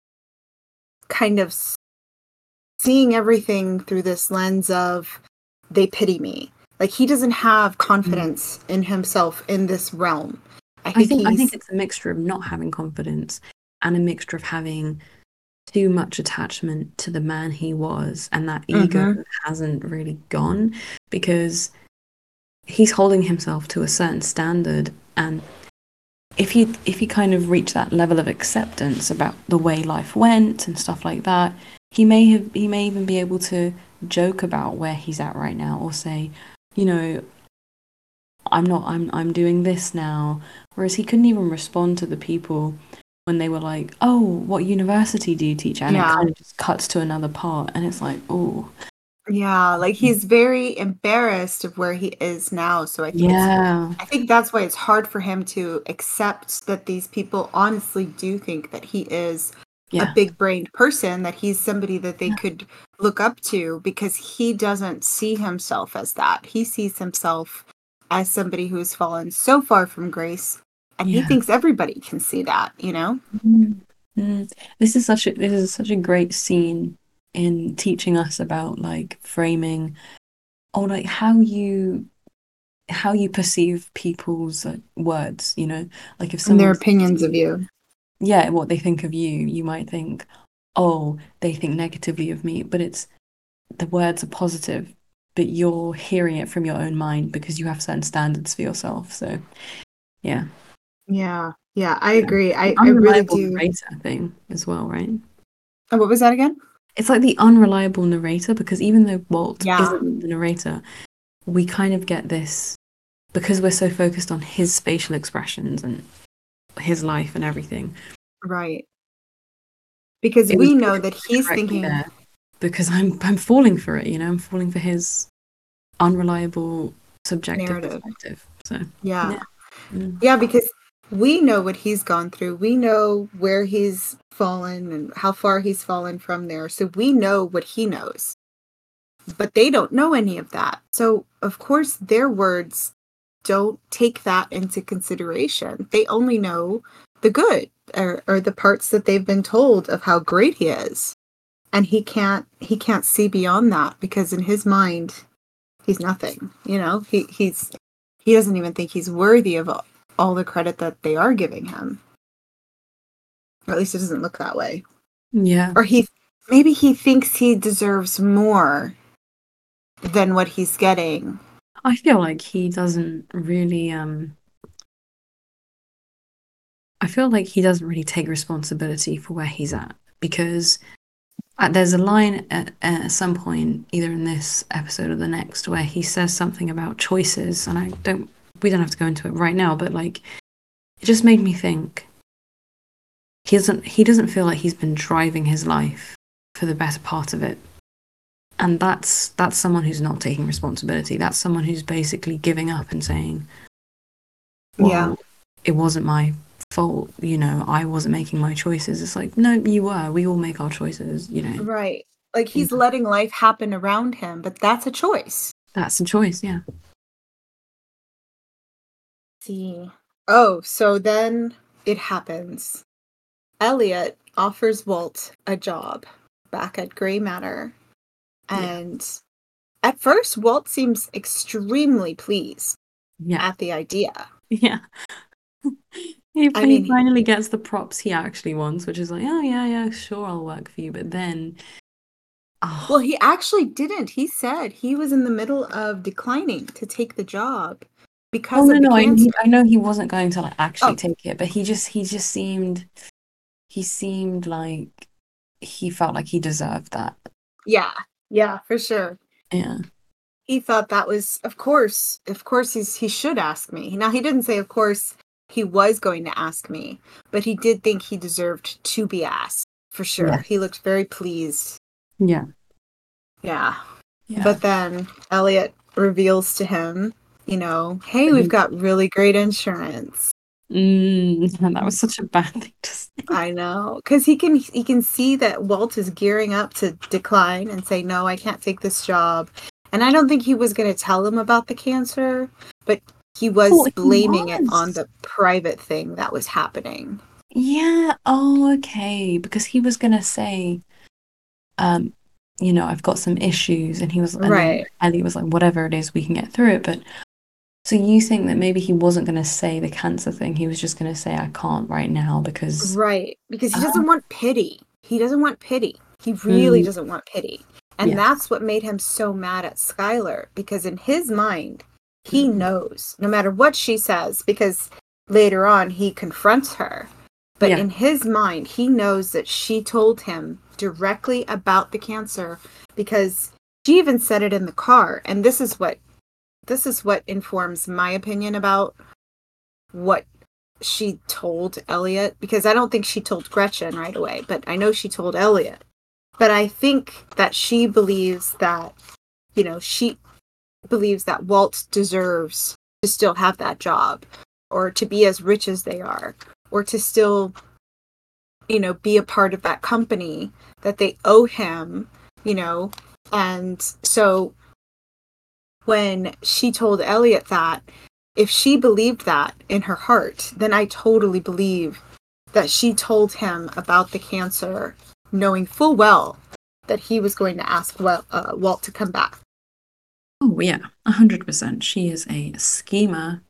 kind of seeing everything through this lens of they pity me. Like he doesn't have confidence in himself in this realm. I I think, think I think it's a mixture of not having confidence and a mixture of having too much attachment to the man he was and that ego Mm-hmm. hasn't really gone because he's holding himself to a certain standard and if he if he kind of reach that level of acceptance about the way life went and stuff like that, he may have he may even be able to joke about where he's at right now or say, you know, I'm not I'm I'm doing this now. Whereas he couldn't even respond to the people when they were like, "Oh, what university do you teach?" And Yeah. it kind of just cuts to another part, and it's like, "Oh, Yeah, like he's very embarrassed of where he is now. So I think yeah, I think that's why it's hard for him to accept that these people honestly do think that he is yeah, a big brained person, that he's somebody that they could look up to because he doesn't see himself as that. He sees himself as somebody who's fallen so far from grace and he thinks everybody can see that, you know? Mm. Mm. This is such a this is such a great scene in teaching us about like framing or like how you how you perceive people's uh, words, you know? Like if And their opinions of you. yeah, what they think of you, you might think, oh, they think negatively of me, but it's the words are positive, but you're hearing it from your own mind because you have certain standards for yourself. So, yeah, Yeah. Yeah, I agree. I, I really do. narrator thing as well, right? Oh, what was that again? It's like the unreliable narrator because even though Walt Yeah. isn't the narrator, we kind of get this because we're so focused on his facial expressions and his life and everything. Right. Because It we know that he's thinking because I'm I'm falling for it, you know, I'm falling for his unreliable subjective Narrative. perspective. So Yeah. Yeah. mm, Yeah, because we know what he's gone through. We know where he's fallen and how far he's fallen from there. So we know what he knows. But they don't know any of that. So, of course, their words don't take that into consideration. They only know the good or, or the parts that they've been told of how great he is. And he can't he can't see beyond that because in his mind he's nothing. You know, he he's he doesn't even think he's worthy of all, the credit that they are giving him. Or at least it doesn't look that way. yeah. Or he maybe he thinks he deserves more than what he's getting. I feel like he doesn't really um I feel like he doesn't really take responsibility for where he's at because uh, there's a line at, at some point either in this episode or the next where he says something about choices and I don't we don't have to go into it right now but like it just made me think he doesn't he doesn't feel like he's been driving his life for the better part of it. And that's that's someone who's not taking responsibility. That's someone who's basically giving up and saying Yeah. It wasn't my fault you know i wasn't making my choices. It's like no you were. We all make our choices you know? Right. Like he's letting life happen around him, but that's a choice. that's a choice yeah see. Oh, so then it happens. Elliot offers Walt a job back at Gray Matter. Yeah. And at first, Walt seems extremely pleased yeah at the idea. yeah he, I mean- finally gets the props he actually wants which is like oh yeah yeah sure i'll work for you but then oh, Well, ah. he actually didn't. He said he was in the middle of declining to take the job Oh because no, of the no, I, I know he wasn't going to like actually Oh. take it, but he just he just seemed he seemed like he felt like he deserved that. Yeah, yeah, for sure. Yeah. he thought that was of course of course he's he should ask me now he didn't say of course he was going to ask me but he did think he deserved to be asked for sure Yeah. he looked very pleased Yeah. yeah. Yeah. but then elliot reveals to him you know hey we've got really great insurance mm, and that was such a bad thing to say. i know because he can he can see that walt is gearing up to decline and say no i can't take this job and i don't think he was going to tell him about the cancer but he was Oh, he blaming it on the private thing that was happening Yeah. Oh, okay. Because he was gonna say, um, you know, I've got some issues, and he was, and Right. Ellie was like, whatever it is, we can get through it. But so you think that maybe he wasn't gonna say the cancer thing? He was just gonna say, I can't right now because right because he Uh-huh. doesn't want pity he doesn't want pity he really Mm. doesn't want pity and Yeah. that's what made him so mad at skyler because in his mind he knows no matter what she says because later on he confronts her. But Yeah. in his mind, he knows that she told him directly about the cancer because she even said it in the car. And this is what this is what informs my opinion about what she told Elliot because I don't think she told Gretchen right away, but I know she told Elliot. But I think that she believes that you know, she believes that Walt deserves to still have that job or to be as rich as they are or to still you know be a part of that company that they owe him you know and so when she told Elliot that if she believed that in her heart then I totally believe that she told him about the cancer knowing full well that he was going to ask Wel- uh, Walt to come back Oh yeah, a hundred percent. She is a schemer.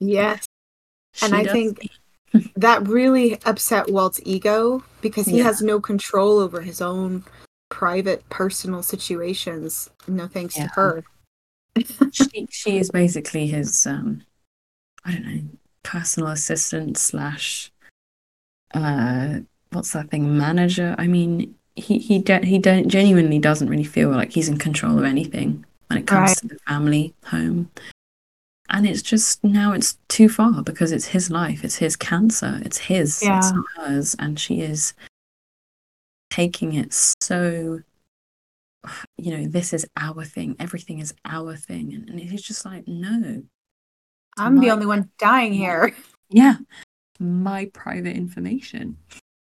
yes And I think- that really upset Walt's ego because he Yeah. has no control over his own private personal situations no thanks Yeah. to her she she is basically his um I don't know personal assistant slash uh what's that thing manager. I mean he he de- he don't genuinely doesn't really feel like he's in control of anything when it comes Right. to the family home. And it's just now it's too far because it's his life, it's his cancer, it's his, it's Yeah. not hers, and she is taking it so you know, this is our thing, everything is our thing. And, and he's just like, no, i'm the only one dying here yeah, my private information.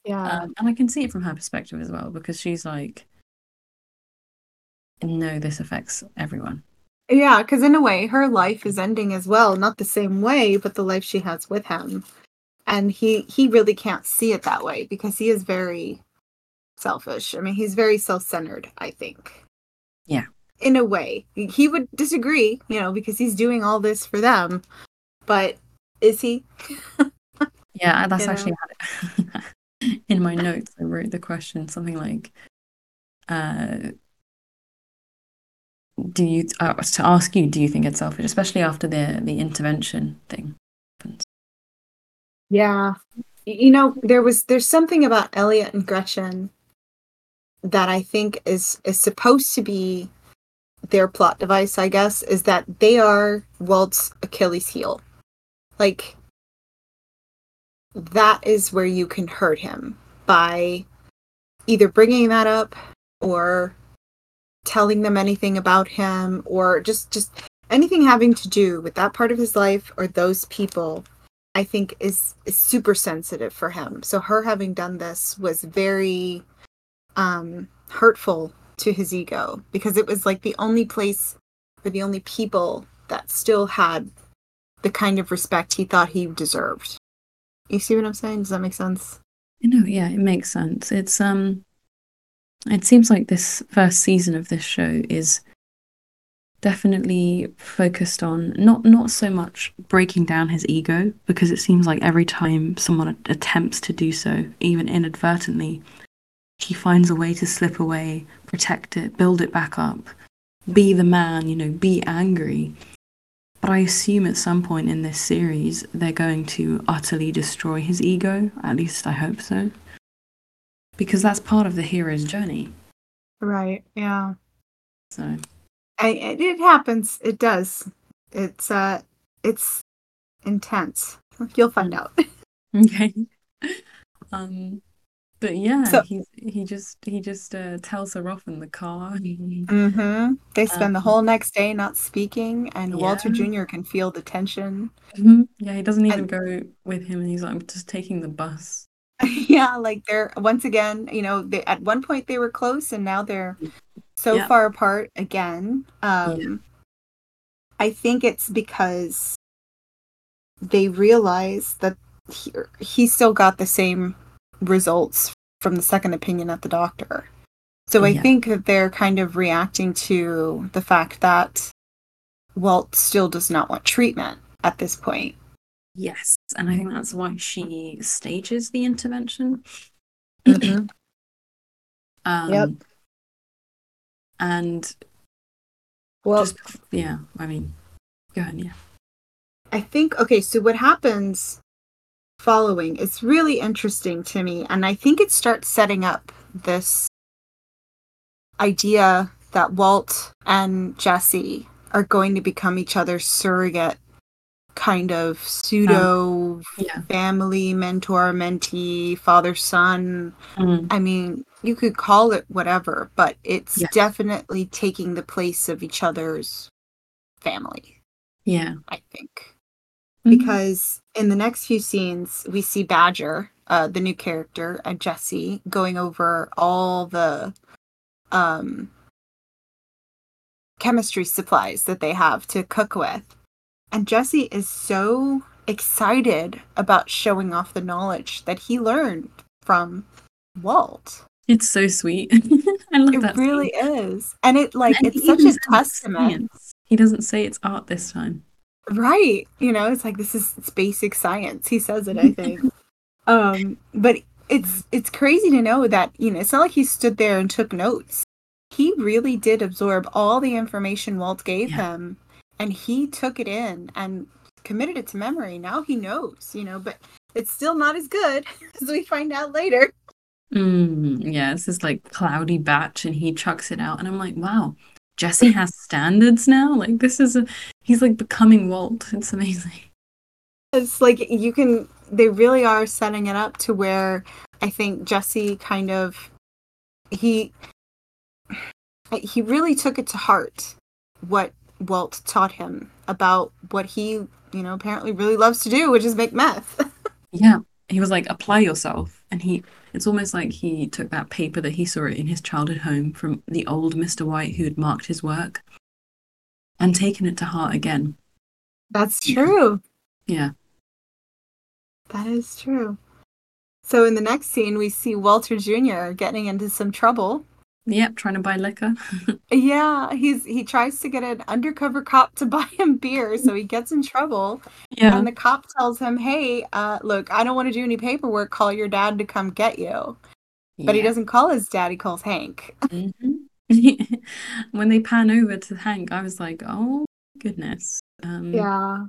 yeah Um, and I can see it from her perspective as well because she's like, no, this affects everyone. yeah because in a way her life is ending as well not the same way but the life she has with him and he he really can't see it that way because he is very selfish i mean he's very self-centered i think Yeah. in a way he would disagree you know because he's doing all this for them but is he Yeah, that's You actually in my notes. I wrote the question something like, uh, "Do you uh, to ask you? Do you think it's selfish, especially after the the intervention thing?" happens? Yeah. You know, there was there's something about Elliot and Gretchen that I think is is supposed to be their plot device, I guess, is that they are Walt's Achilles heel. Like that is where you can hurt him by either bringing that up or telling them anything about him or just just anything having to do with that part of his life or those people I think is, is super sensitive for him. So her having done this was very um hurtful to his ego because it was like the only place or the only people that still had the kind of respect he thought he deserved. You see what I'm saying? Does that make sense? You know, yeah, it makes sense. It's um, it seems like this first season of this show is definitely focused on not not so much breaking down his ego because it seems like every time someone attempts to do so, even inadvertently, he finds a way to slip away, protect it, build it back up, be the man, you know, be angry. But I assume at some point in this series they're going to utterly destroy his ego. At least I hope so. Because that's part of the hero's journey. Right. Yeah. So I, it, it happens. It does. It's uh it's intense. You'll find out. okay. Um but yeah, So- he he just he just uh, tells her off in the car. Mm-hmm. They spend the Um, whole next day not speaking, and Walter Jr. can feel the tension. Mm-hmm. yeah, he doesn't even And- go with him and he's like, I'm just taking the bus. yeah, like they're once again, you know, they, at one point they were close, and now they're so Yeah. far apart again. Um, I think it's because they realize that he, he still got the same results from the second opinion at the doctor. So I Yeah. think that they're kind of reacting to the fact that Walt still does not want treatment at this point. Yes, and I think that's why she stages the intervention. Mhm. Um, Yep. And Well, just yeah, I mean, Go ahead, yeah. I think okay, so what happens following is really interesting to me and I think it starts setting up this idea that Walt and Jesse are going to become each other's surrogate kind of pseudo Yeah. family mentor mentee father son Mm, I mean, you could call it whatever, but it's Yes. definitely taking the place of each other's family, yeah. I think. Mhm. Because in the next few scenes, we see Badger, uh, the new character, and Jesse going over all the um, chemistry supplies that they have to cook with. And Jesse is so excited about showing off the knowledge that he learned from Walt. It's so sweet. I love It that. It really scene. is. And it like And it's such a testament. science. He doesn't say it's art this time. Right. You know, it's like this is it's basic science. He says it, I think. um, but it's it's crazy to know that, you know, it's not like he stood there and took notes. He really did absorb all the information Walt gave Yeah. him and he took it in and committed it to memory. Now he knows, you know, but it's still not as good as we find out later. Mm, yeah, it's this like cloudy batch, and he chucks it out, and I'm like, wow, Jesse has standards now. Like this is a he's like becoming Walt. It's amazing. It's like you can they really are setting it up to where I think Jesse kind of he he really took it to heart what Walt taught him about what he, you know, apparently really loves to do, which is make meth. Yeah, he was like, apply yourself, and he. It's almost like he took that paper that he saw in his childhood home from the old Mr. White who had marked his work, and taken it to heart again. That's true. Yeah. That is true. So in the next scene we see Walter Jr. getting into some trouble. Yep, trying to buy liquor. Yeah, he's he tries to get an undercover cop to buy him beer, so he gets in trouble. Yeah. And the cop tells him, "Hey, uh, look, I don't want to do any paperwork. Call your dad to come get you." But he doesn't call his dad. He calls Hank. Mhm. when they pan over to Hank, I was like, oh goodness. Um, Yeah.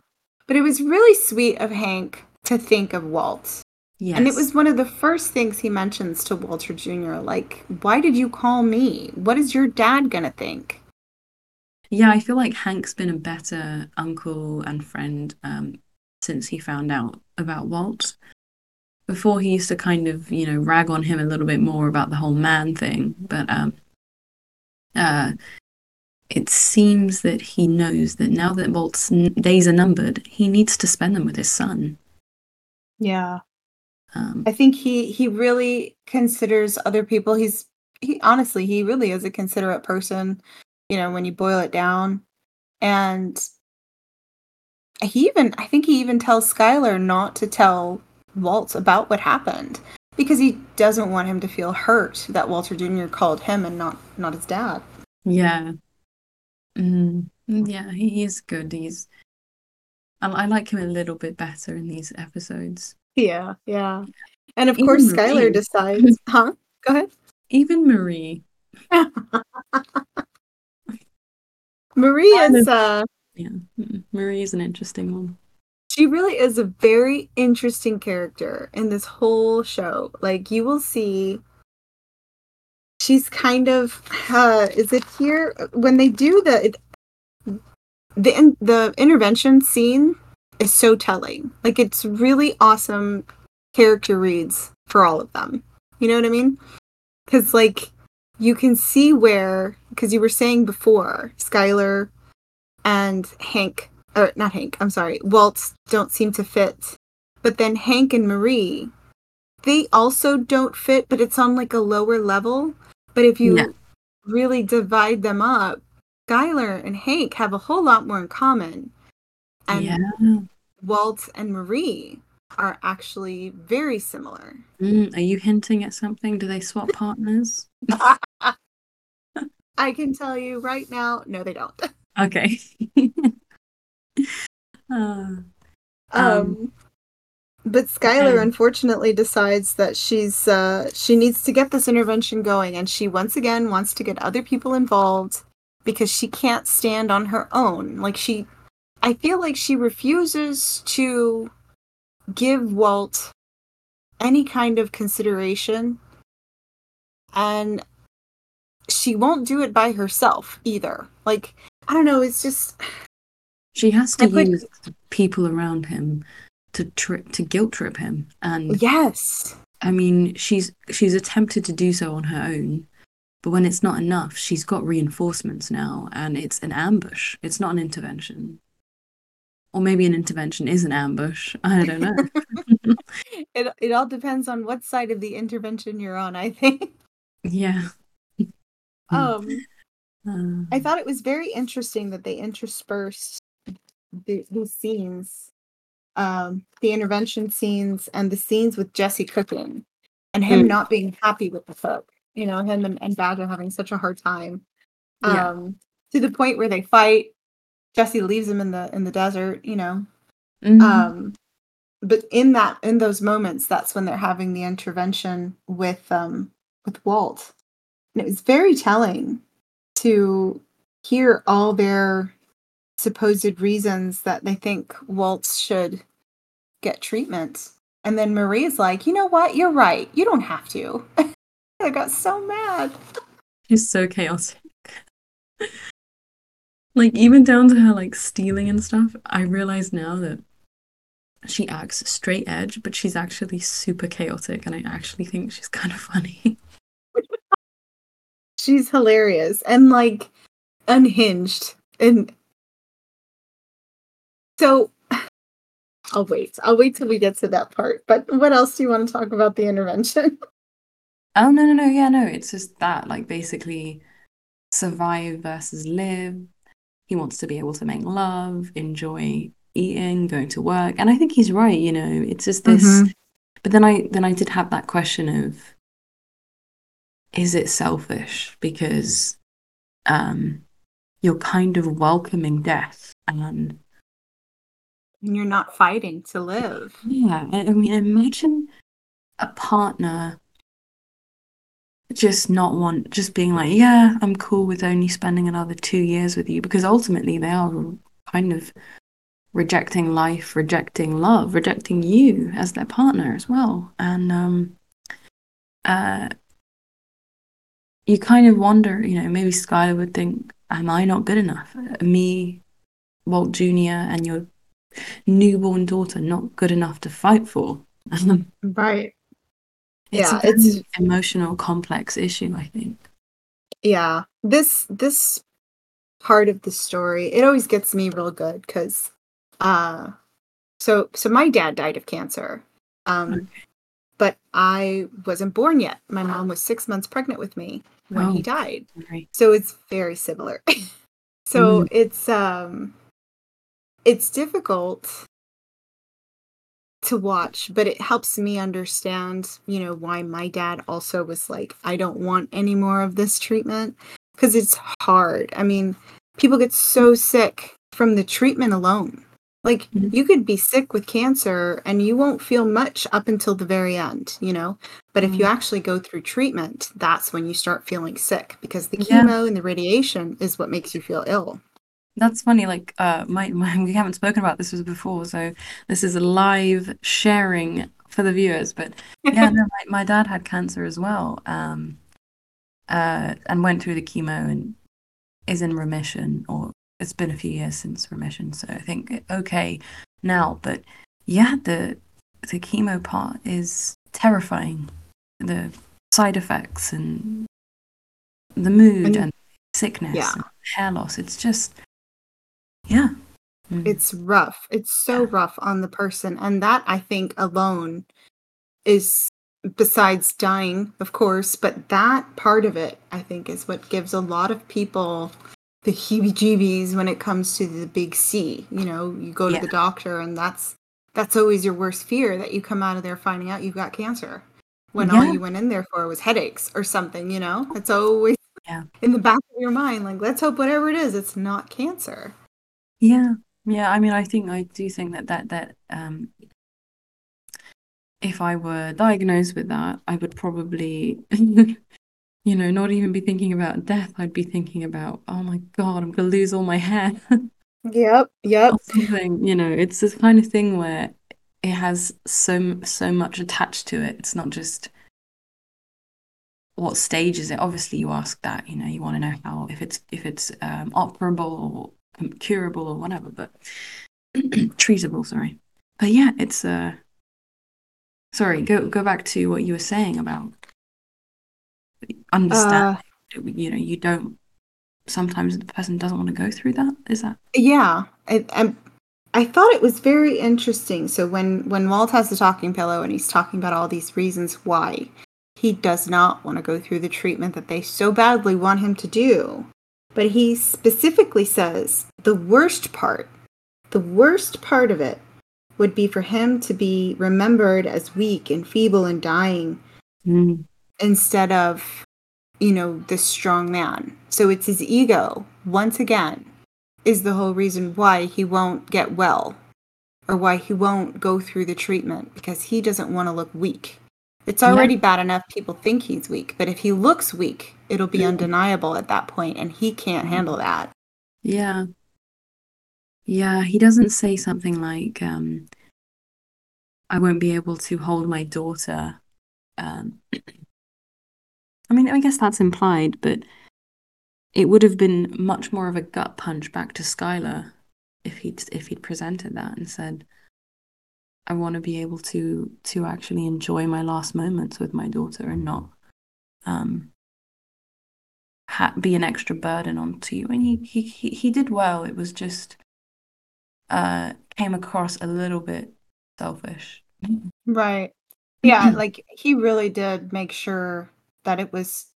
But it was really sweet of Hank to think of Walt. Yes. And it was one of the first things he mentions to Walter Jr. Like, why did you call me? What is your dad gonna think? Yeah, I feel like Hank's been a better uncle and friend um, since he found out about Walt. Before he used to kind of, you know, rag on him a little bit more about the whole man thing, but um, uh, it seems that he knows that now that Walt's n- days are numbered, he needs to spend them with his son. Yeah. Um, I think he he really considers other people. He's he honestly he really is a considerate person, you know, when you boil it down. And he even I think he even tells Skyler not to tell Walt about what happened because he doesn't want him to feel hurt that Walter Jr. called him and not not his dad. Yeah. Mm, yeah, he, is good. He's I, I like him a little bit better in these episodes. Yeah, yeah. And of Even course Marie. Skyler decides, huh? Go ahead. Even Marie. Marie is uh Yeah, Marie is an interesting one. She really is a very interesting character in this whole show. Like you will see she's kind of uh is it here when they do the the in, the intervention scene is so telling. Like it's really awesome character reads for all of them. You know what I mean? Cuz like you can see where cuz you were saying before Skyler and Hank or not Hank, I'm sorry, Waltz don't seem to fit. But then Hank and Marie, they also don't fit, but it's on like a lower level. But if you really divide them up, Skyler and Hank have a whole lot more in common. And yeah. Walt and Marie are actually very similar. Mm, are you hinting at something? Do they swap partners? I can tell you right now, no, they don't. Okay. uh, Um, but Skyler okay. unfortunately decides that she's uh, she needs to get this intervention going, and she once again wants to get other people involved because she can't stand on her own. Like she I feel like she refuses to give Walt any kind of consideration and she won't do it by herself either. Like I don't know, it's just She has to put- use people around him to trip to guilt trip him. And yes. I mean, she's she's attempted to do so on her own, but when it's not enough, she's got reinforcements now, and it's an ambush. It's not an intervention. Or maybe an intervention is an ambush. I don't know. It it all depends on what side of the intervention you're on, I think. yeah. Um Uh, I thought it was very interesting that they interspersed the, these scenes, um, the intervention scenes and the scenes with Jesse cooking and him Mm. not being happy with the cook. You know, him and, and Badger having such a hard time. Yeah. Um, to the point where they fight. Jesse leaves him in the in the desert, you know. mhm. Um but in that in those moments, that's when they're having the intervention with um with Walt. And it was very telling to hear all their supposed reasons that they think Walt should get treatment. And then Marie's like, you know what? You're right. You don't have to. I got so mad. She's so chaotic. Like even down to her like stealing and stuff. I realize now that she acts straight edge, but she's actually super chaotic, and I actually think she's kind of funny. She's hilarious and like unhinged. And so I'll wait. I'll wait till we get to that part. But what else do you want to talk about the intervention? Oh no no no yeah no it's just that like basically survive versus live. He wants to be able to make love, enjoy eating, going to work, and I think he's right. You know, it's just this. Mhm. But then I then I did have that question of is it selfish because um you're kind of welcoming death and And you're not fighting to live. yeah I mean imagine a partner just not want just being like yeah I'm cool with only spending another two years with you because ultimately they are kind of rejecting life rejecting love rejecting you as their partner as well and um uh you kind of wonder you know maybe Skyler would think am I not good enough me Walt Jr. and your newborn daughter not good enough to fight for Right. It's Yeah, it's- emotional, complex issue, I think. Yeah. This this part of the story, it always gets me real good because uh so so my dad died of cancer. Um Okay. but I wasn't born yet. My mom was six months pregnant with me when he Oh. died. Right. so it's very similar so Mhm. it's um it's difficult to watch but it helps me understand you know why my dad also was like i don't want any more of this treatment because it's hard i mean people get so sick from the treatment alone like Mhm. you could be sick with cancer and you won't feel much up until the very end you know but if you Mm. actually go through treatment, that's when you start feeling sick because the Yeah. chemo and the radiation is what makes you feel ill. That's funny. Like, uh, my, my we haven't spoken about this before, so this is a live sharing for the viewers. But yeah, no, my, my dad had cancer as well, um, uh, and went through the chemo and is in remission, or it's been a few years since remission, so I think okay now. But yeah, the the chemo part is terrifying. The side effects and the mood And- and sickness Yeah. and hair loss. It's just yeah. Mm. It's rough. It's so Yeah. rough on the person. And that I think alone is besides dying, of course, but that part of it I think is what gives a lot of people the heebie jeebies when it comes to the big C. You know, you go to Yeah. the doctor and that's that's always your worst fear that you come out of there finding out you've got cancer. When all you went in there for was headaches or something, you know? It's always Yeah. in the back of your mind, like, let's hope whatever it is, it's not cancer. Yeah, yeah. I mean, I think I do think that that that um, if I were diagnosed with that, I would probably, you know, not even be thinking about death. I'd be thinking about, oh my God, I'm gonna lose all my hair. Yep, yep. or something. You know, it's this kind of thing where it has so so much attached to it. It's not just what stage is it. Obviously, you ask that. You know, you want to know how if it's if it's um, operable curable or whatever, but treatable. Sorry, but yeah, it's uh. Sorry, go go back to what you were saying about understand. Uh, you know, you don't. Sometimes the person doesn't want to go through that. Is that? yeah, I, I, I thought it was very interesting. So when when Walt has the talking pillow and he's talking about all these reasons why he does not want to go through the treatment that they so badly want him to do, but he specifically says the worst part, the worst part of it would be for him to be remembered as weak and feeble and dying Mm. instead of, you know, this strong man. So it's his ego, once again, is the whole reason why he won't get well or why he won't go through the treatment because he doesn't want to look weak. It's Yeah. already bad enough people think he's weak, but if he looks weak, it'll be undeniable at that point and he can't handle that. Yeah. Yeah, he doesn't say something like, um, I won't be able to hold my daughter. Um, I mean, I guess that's implied, but it would have been much more of a gut punch back to Skyler if he'd if he'd presented that and said, I want to be able to to actually enjoy my last moments with my daughter and not um ha- be an extra burden onto you. And he, he he he did well. It was just uh came across a little bit selfish. Right. Yeah, like he really did make sure that it was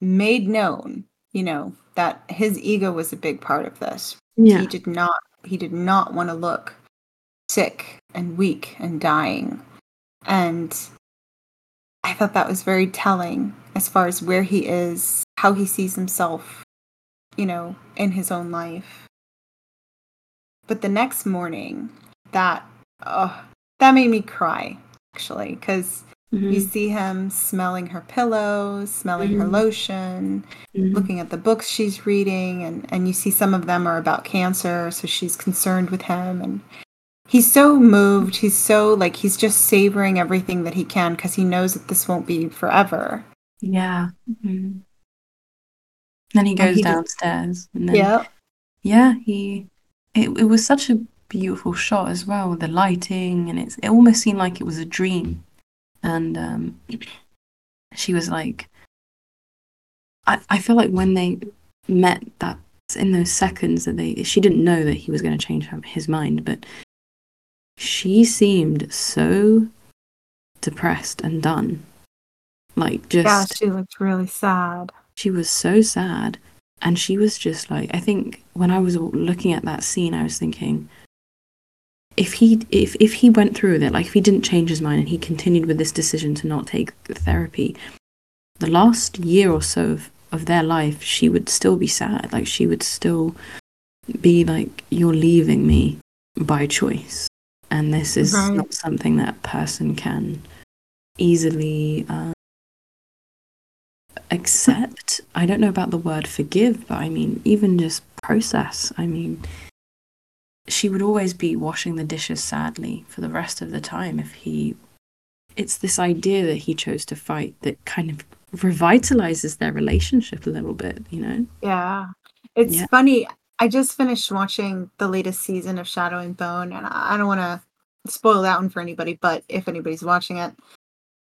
made known, you know, that his ego was a big part of this. Yeah. He did not he did not want to look sick and weak and dying. And I thought that was very telling as far as where he is, how he sees himself, you know, in his own life. But the next morning, that oh, that made me cry actually because you Mhm, see him smelling her pillows, smelling her Mhm. lotion, mhm. looking at the books she's reading and and you see some of them are about cancer so she's concerned with him and he's so moved he's so like he's just savoring everything that he can because he knows that this won't be forever Yeah. mhm. Then he And goes he just- downstairs and then yeah yeah, he it it was such a beautiful shot as well, with the lighting and it's it almost seemed like it was a dream. And um she was like I, I feel like when they met that in those seconds that they she didn't know that he was going to change her, his mind, but she seemed so depressed and done. Like just yeah she looked really sad. she was so sad. And she was just like i think when i was looking at that scene i was thinking if he if if he went through with it like if he didn't change his mind and he continued with this decision to not take the therapy the last year or so of, of their life she would still be sad. Like she would still be like you're leaving me by choice and this is Right. not something that a person can easily uh, accept. I don't know about the word forgive, but I mean, even just process. I mean, she would always be washing the dishes sadly for the rest of the time if he. It's this idea that he chose to fight that kind of revitalizes their relationship a little bit, you know? yeah it's Yeah. funny i just finished watching the latest season of shadow and bone and i don't want to spoil that one for anybody but if anybody's watching it.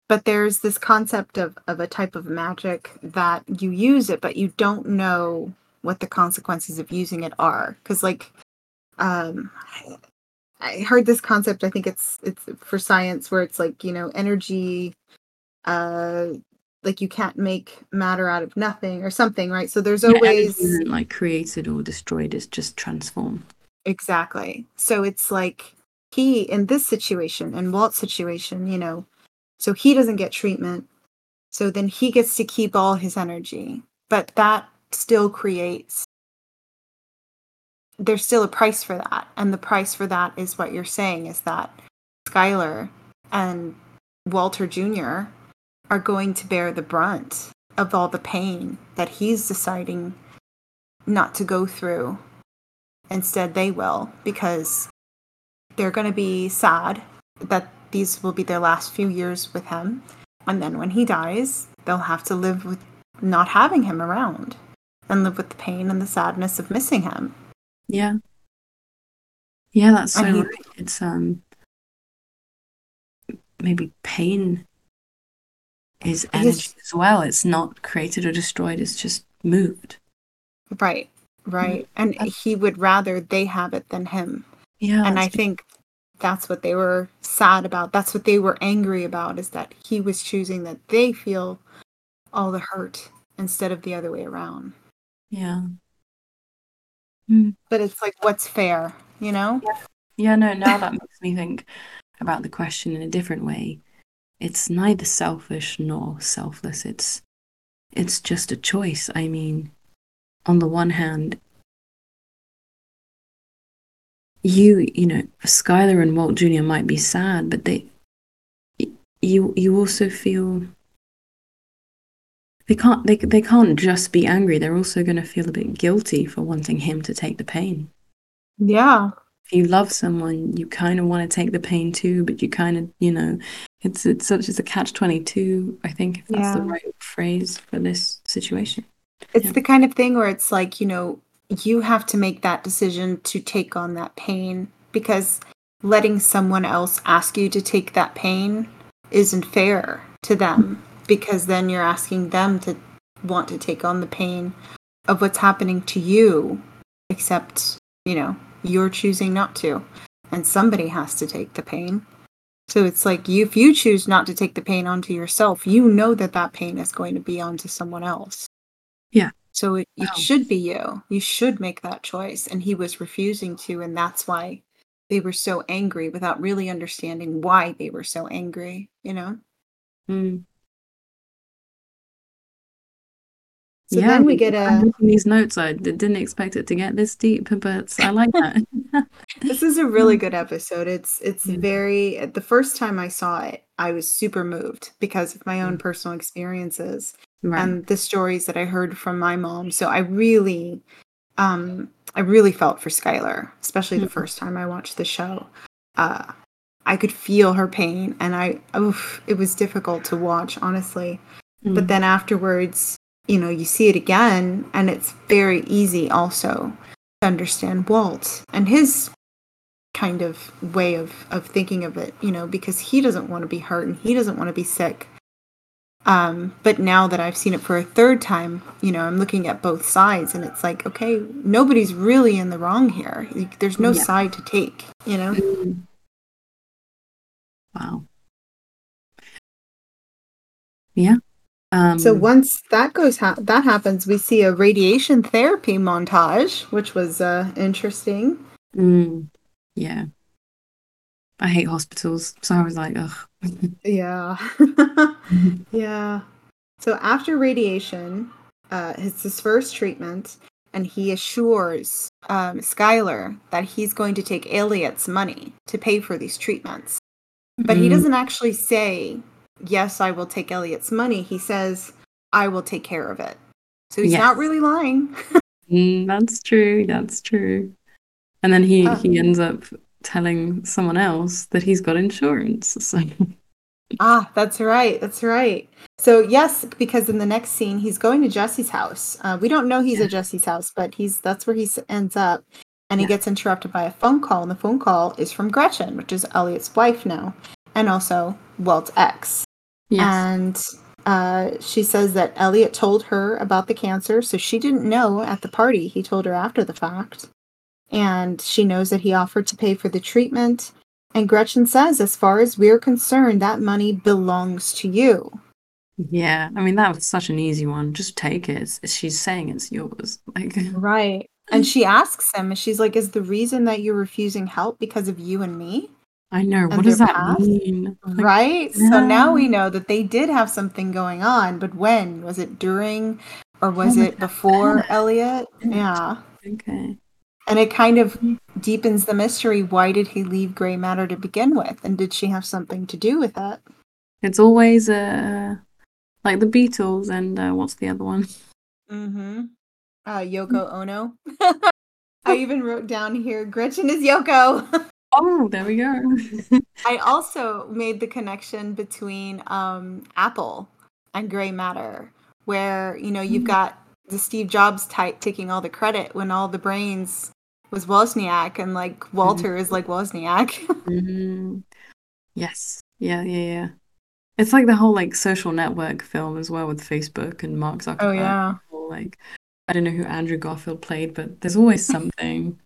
But there's this concept of of a type of magic that you use it but you don't know what the consequences of using it are. Because like um I heard this concept i think it's it's for science where it's like you know energy uh like you can't make matter out of nothing or something right so there's Yeah, always isn't like created or destroyed, it's just transformed. Exactly. So it's like he in this situation, in Walt's situation, you know, so he doesn't get treatment. So then he gets to keep all his energy. But that still creates there's still a price for that. And the price for that is what you're saying is that Skyler and Walter Jr. are going to bear the brunt of all the pain that he's deciding not to go through Instead, they will because they're going to be sad that these will be their last few years with him. And then when he dies, they'll have to live with not having him around and live with the pain and the sadness of missing him. Yeah. Yeah, that's so he- right. It's um maybe pain is energy Yes. as well. It's not created or destroyed, it's just moved. Right, right. And he would rather they have it than him. Yeah. and I that's- think that's what they were sad about. That's what they were angry about is that he was choosing that they feel all the hurt instead of the other way around. yeah. Mm. But it's like, what's fair, you know? Yeah, no, now that makes me think about the question in a different way. It's neither selfish nor selfless. It's it's just a choice. I mean, on the one hand, you, you know, Skyler and Walt Jr. might be sad, but they you you also feel they can't they they can't just be angry. They're also going to feel a bit guilty for wanting him to take the pain Yeah. if you love someone, you kind of want to take the pain too, but you kind of, you know, it's it's such as a catch twenty two. I think if that's the right phrase for this situation. It's Yeah. the kind of thing where it's like, you know, you have to make that decision to take on that pain because letting someone else ask you to take that pain isn't fair to them mm-hmm. because then you're asking them to want to take on the pain of what's happening to you except, you know, you're choosing not to and somebody has to take the pain. So it's like you if you choose not to take the pain onto yourself, you know that that pain is going to be onto someone else. Yeah. So it, it Wow. should be you. You should make that choice. And he was refusing to. And that's why they were so angry without really understanding why they were so angry, you know? Mm. So then we get a. these notes. I didn't expect it to get this deep, but I like that. This is a really good episode. It's it's Yeah. very the first time I saw it, I was super moved because of my own personal experiences. right. and the stories that I heard from my mom. So I really, um, I really felt for Skyler, especially the Mhm. first time I watched the show. Uh, I could feel her pain, and I, oof, it was difficult to watch, honestly. But Mm. then afterwards, you know, you see it again, and it's very easy also to understand Walt and his kind of way of of thinking of it, you know, because he doesn't want to be hurt and he doesn't want to be sick. Um, but now that I've seen it for a third time, you know, I'm looking at both sides, and it's like, okay, nobody's really in the wrong here. Like, There's no Yeah. side to take, you know. Mm. Wow. Yeah. Um, So once that goes, ha- that happens, we see a radiation therapy montage, which was uh, interesting. mm, yeah. I hate hospitals, so I was like, ugh. Yeah, yeah. So after radiation, uh, it's his first treatment, and he assures um, Skyler that he's going to take Elliot's money to pay for these treatments. But he Mm, doesn't actually say, "Yes, I will take Elliot's money." He says, "I will take care of it." So he's Yes. not really lying. Mm, that's true. That's true. And then he he ends up telling someone else that he's got insurance. So Ah, that's right. That's right. So yes, because in the next scene he's going to Jesse's house. Uh, we don't know he's Yeah. at Jesse's house, but he's that's where he ends up, and he Yeah. gets interrupted by a phone call, and the phone call is from Gretchen, which is Elliot's wife now, and also Walt's ex. Yes, And uh, she says that Elliot told her about the cancer, so she didn't know at the party. He told her after the fact. And she knows that he offered to pay for the treatment. And Gretchen says, as far as we're concerned, that money belongs to you. yeah. I mean, that was such an easy one. Just take it. She's saying it's yours. Like, Right. And she asks him, and she's like, Is the reason that you're refusing help because of you and me? I know. What does that past? mean? Like, Right. So now we know that they did have something going on, but when? Was it during or was Oh it before God. Elliot? Yeah. Okay. And it kind of deepens the mystery. Why did he leave Gray Matter to begin with? And did she have something to do with that? It's always uh like the Beatles and uh, what's the other one? Mm-hmm. Uh, Yoko Ono. I I even wrote down here Gretchen is Yoko. oh, there we go. I also made the connection between um, Apple and Gray Matter, where you know you've Mm. got the Steve Jobs type taking all the credit when all the brains was Wozniak, and like Walter is like Wozniak. Mhm. Yes. Yeah, yeah, yeah. It's like the whole like social network film as well with Facebook and Mark Zuckerberg. oh yeah, Or, like I don't know who Andrew Garfield played, but there's always something.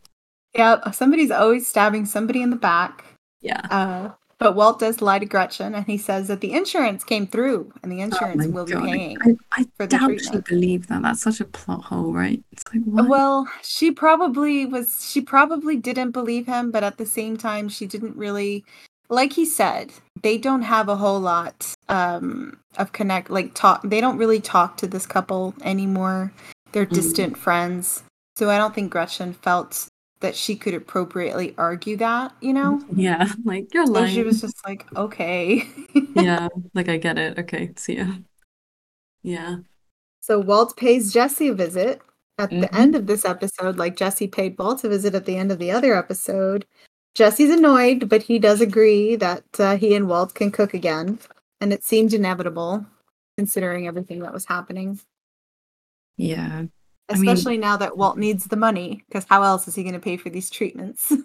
Yeah. Somebody's always stabbing somebody in the back. Yeah. Uh, but Walt does lie to Gretchen, and he says that the insurance came through, and the Oh insurance my will be God. paying. I, I for the doubt she treatment. believed that. That's such a plot hole, right? It's like what? Well, she probably was she probably didn't believe him, but at the same time she didn't really like he said, they don't have a whole lot um of connect like talk they don't really talk to this couple anymore. They're Mhm. distant friends. So I don't think Gretchen felt that she could appropriately argue that, you know? Yeah, like you're So lying. she was just like, okay. Yeah, like I get it. Okay, see ya. Yeah. So Walt pays Jesse a visit at the Mhm. end of this episode, like Jesse paid Walt a visit at the end of the other episode. Jesse's annoyed, but he does agree that uh, he and Walt can cook again, and it seemed inevitable considering everything that was happening. Yeah. I mean- Especially now that Walt needs the money, because how else is he going to pay for these treatments?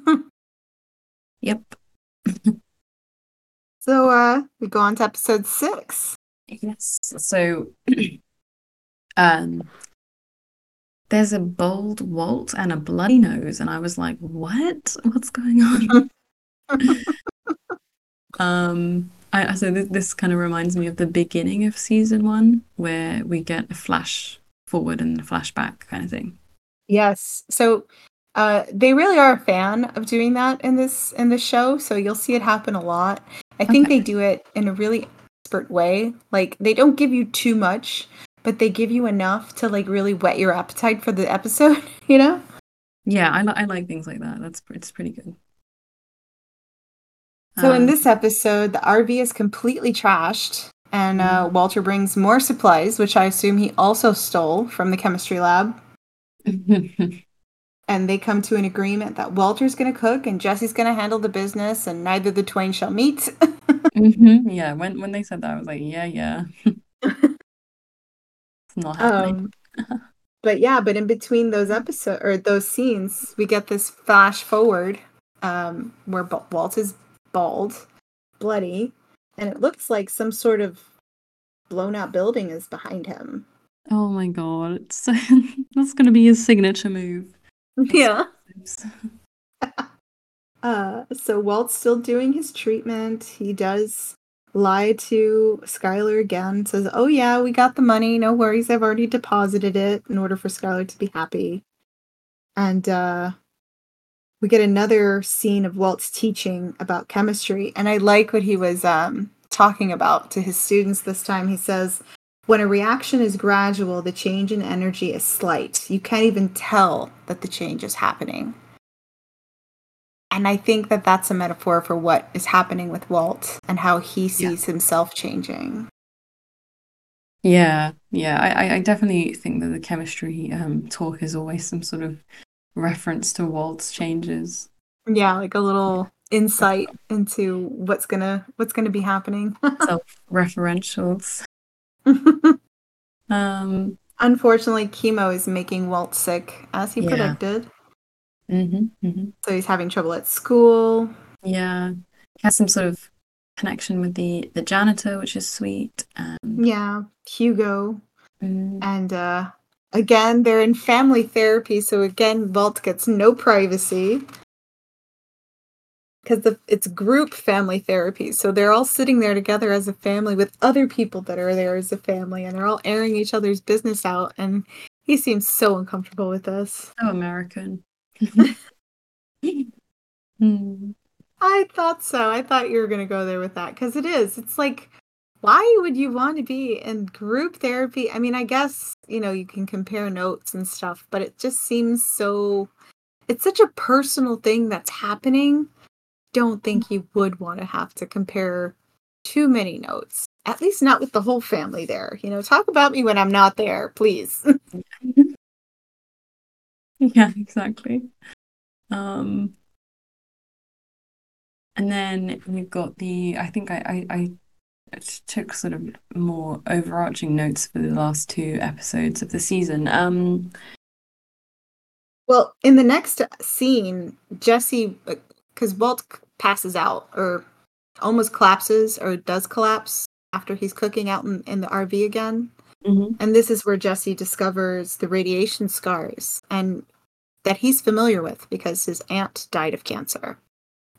Yep. so uh, we go on to episode six. Yes. So, um, there's a bold Walt and a bloody nose, and I was like, "What? What's going on?" um, I so this, this kind of reminds me of the beginning of season one, where we get a flash forward and flashback kind of thing. Yes. So uh they really are a fan of doing that in this in this show, so you'll see it happen a lot. I think Okay. they do it in a really expert way. Like they don't give you too much, but they give you enough to like really whet your appetite for the episode, you know? Yeah, I li- I like things like that. That's it's pretty good. So in Um, this episode, the RV is completely trashed and uh, Walter brings more supplies, which I assume he also stole from the chemistry lab. and they come to an agreement that Walter's going to cook and Jesse's going to handle the business, and neither the twain shall meet. Mhm, Yeah, when when they said that, I was like, yeah, yeah. It's not happening. um, but yeah, but in between those episodes or those scenes, we get this flash forward um, where Ba- Walt is bald, bloody, and it looks like some sort of blown out building is behind him. Oh my god, it's that's gonna be his signature move. Yeah. Uh, so Walt's still doing his treatment. He does lie to Skyler again, says, Oh, yeah, we got the money. No worries. I've already deposited it in order for Skyler to be happy. And uh, we get another scene of Walt's teaching about chemistry. And I like what he was um, talking about to his students this time. He says, when a reaction is gradual, the change in energy is slight. You can't even tell that the change is happening. And I think that that's a metaphor for what is happening with Walt and how he sees himself changing. Yeah, yeah. I, I- I definitely think that the chemistry um talk is always some sort of reference to Walt's changes. Yeah, like a little insight into what's gonna what's gonna be happening. Self-referentials. Um, Unfortunately, chemo is making Walt sick, as he Yeah. predicted. mhm, mhm. So he's having trouble at school. Yeah. He has some sort of connection with the the janitor, which is sweet. Um, Yeah, Hugo. mm, And uh again, they're in family therapy, so again, Walt gets no privacy. Because it's group family therapy. So they're all sitting there together as a family with other people that are there as a family, and they're all airing each other's business out. And he seems so uncomfortable with this. so American. Hmm. I thought so. I thought you were going to go there with that because it is. It's like, why would you want to be in group therapy? I mean, I guess, you know, you can compare notes and stuff, but it just seems so. It's such a personal thing that's happening. Don't think you would want to have to compare too many notes. At least not with the whole family there. You know, talk about me when I'm not there, please. Yeah, exactly. Um, and then we've got the, I think I, I, I took sort of more overarching notes for the last two episodes of the season. Um, well, in the next scene, Jesse, because Walt passes out or almost collapses or does collapse after he's cooking out in, in the RV again. Mm-hmm. And this is where Jesse discovers the radiation scars and that he's familiar with because his aunt died of cancer.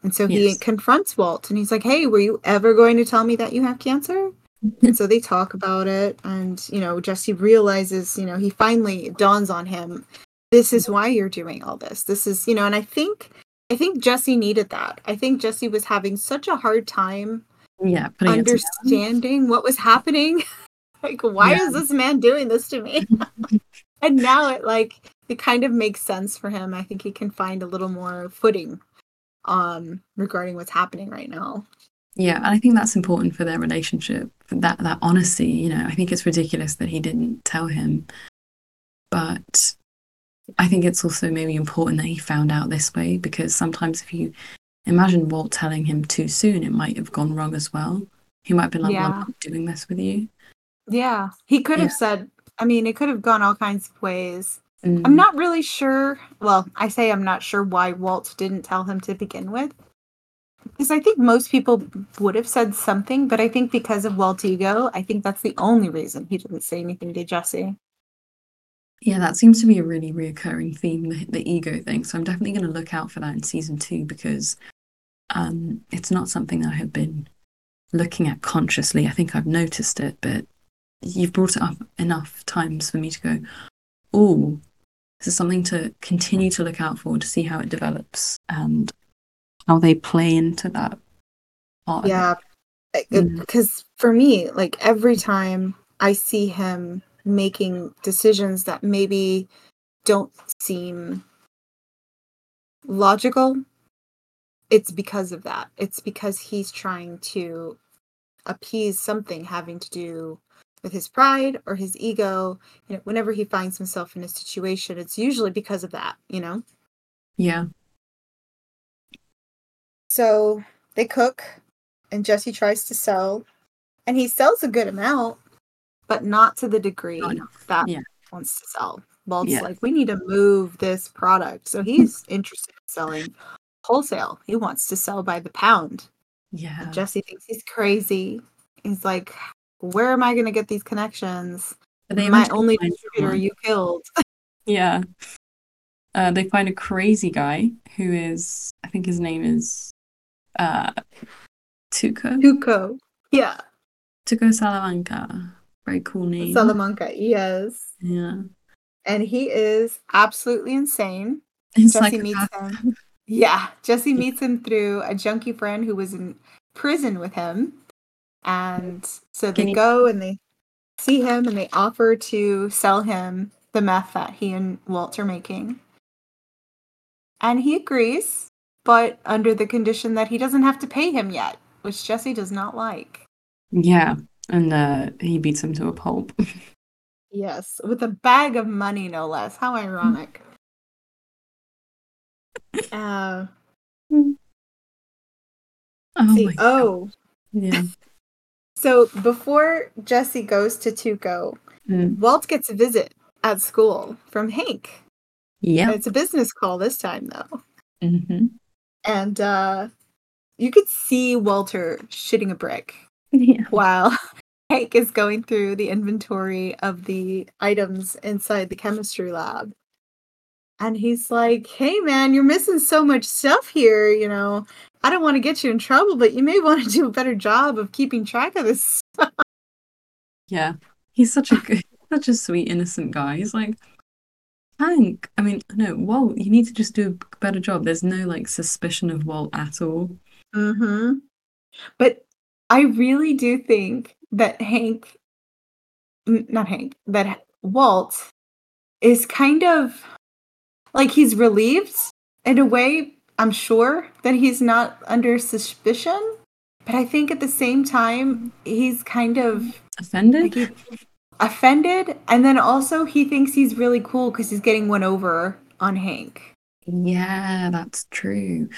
And so he Yes. confronts Walt and he's like, Hey, were you ever going to tell me that you have cancer? and so they talk about it. And, you know, Jesse realizes, you know, he finally dawns on him, this is why you're doing all this. This is, you know, and I think, I think Jesse needed that. I think Jesse was having such a hard time yeah, putting it together. understanding what was happening. like, why Yeah. is this man doing this to me? and now it like it kind of makes sense for him. I think he can find a little more footing um regarding what's happening right now. Yeah, and I think that's important for their relationship. That that honesty, you know, I think it's ridiculous that he didn't tell him, but I think it's also maybe important that he found out this way because sometimes if you imagine Walt telling him too soon, it might have gone wrong as well. He might have been like, well, I'm Yeah. not doing this with you. Yeah. He could have said I mean, it could have gone all kinds of ways. Mm, I'm not really sure. Well, I say I'm not sure why Walt didn't tell him to begin with. Because I think most people would have said something, but I think because of Walt's ego, I think that's the only reason he didn't say anything to Jesse. Yeah, that seems to be a really reoccurring theme, the, the ego thing. So I'm definitely going to look out for that in season two because um, it's not something that I have been looking at consciously. I think I've noticed it, but you've brought it up enough times for me to go, oh, this is something to continue to look out for to see how it develops and how they play into that part. Yeah. Because mm. for me, like every time I see him making decisions that maybe don't seem logical, it's because of that. It's because he's trying to appease something having to do with his pride or his ego. You know, whenever he finds himself in a situation, it's usually because of that, you know? Yeah. So they cook, and Jesse tries to sell, and he sells a good amount, but not to the degree that Yeah. wants to sell. Walt's Yeah. like, we need to move this product. So he's interested in selling wholesale. He wants to sell by the pound. Yeah. And Jesse thinks he's crazy. He's like, where am I going to get these connections? They My only distributor someone. you killed. Yeah. Uh, they find a crazy guy who is, I think his name is uh, Tuco. Tuco. Yeah. Tuco Salamanca. Very cool name. Salamanca. Yes. Yeah. And he is absolutely insane. It's Jesse like meets him. Yeah, Jesse meets him through a junkie friend who was in prison with him. And so they you- go and they see him and they offer to sell him the meth that he and Walt are making. And he agrees, but under the condition that he doesn't have to pay him yet, which Jesse does not like. Yeah. And uh, he beats him to a pulp. Yes, with a bag of money, no less. How ironic. Uh, Oh see, my God. oh, Yeah. So before Jesse goes to Tuco, Mm. Walt gets a visit at school from Hank. Yeah. It's a business call this time, though. hmm And uh, you could see Walter shitting a brick Yeah. while Hank is going through the inventory of the items inside the chemistry lab. And he's like, hey, man, you're missing so much stuff here. You know, I don't want to get you in trouble, but you may want to do a better job of keeping track of this. Yeah. He's such a good, such a sweet, innocent guy. He's like, Hank. I mean, no, Walt, you need to just do a better job. There's no like suspicion of Walt at all. Mm-hmm. But I really do think that Hank, not Hank, that Walt is kind of like he's relieved in a way. I'm sure that he's not under suspicion, but I think at the same time he's kind of Offended? like offended, and then also he thinks he's really cool because he's getting one over on Hank. Yeah, that's true.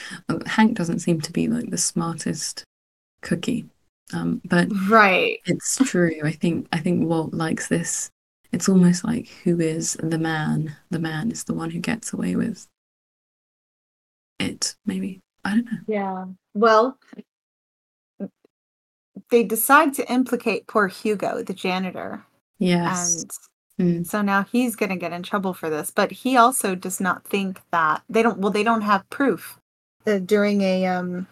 Hank doesn't seem to be like the smartest cookie. Um, but Right. it's true. I think I think Walt likes this. It's almost like who is the man? The man is the one who gets away with it, maybe. I don't know. Yeah. Well, they decide to implicate poor Hugo, the janitor. Yes. And Mm. so now he's going to get in trouble for this. But he also does not think that they don't, well, they don't have proof uh, during a, um,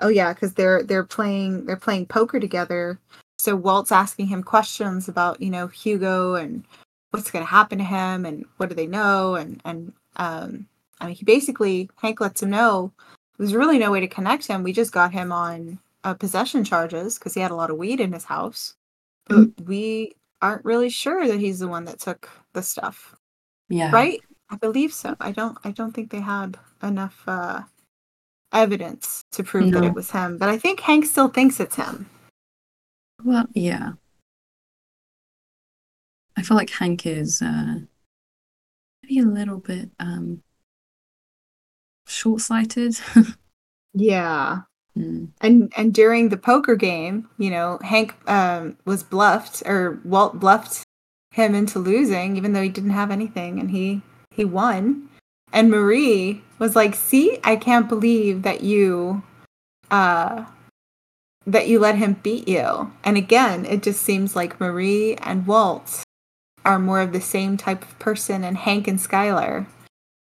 oh yeah, because they're, they're playing, they're playing poker together. So Walt's asking him questions about, you know, Hugo and what's going to happen to him and what do they know? And, and, um, I mean, he basically, Hank lets him know there's really no way to connect him. We just got him on uh, possession charges because he had a lot of weed in his house. But we aren't really sure that he's the one that took the stuff, Yeah. right? I believe so. I don't. I don't think they had enough uh, evidence to prove that it was him. But I think Hank still thinks it's him. Well, yeah. I feel like Hank is uh maybe a little bit um short-sighted. Yeah. Mm. And and during the poker game, you know, Hank um, was bluffed, or Walt bluffed him into losing, even though he didn't have anything, and he he won. And Marie was like, "See, I can't believe that you, uh, that you let him beat you." And again, it just seems like Marie and Walt are more of the same type of person, and Hank and Skyler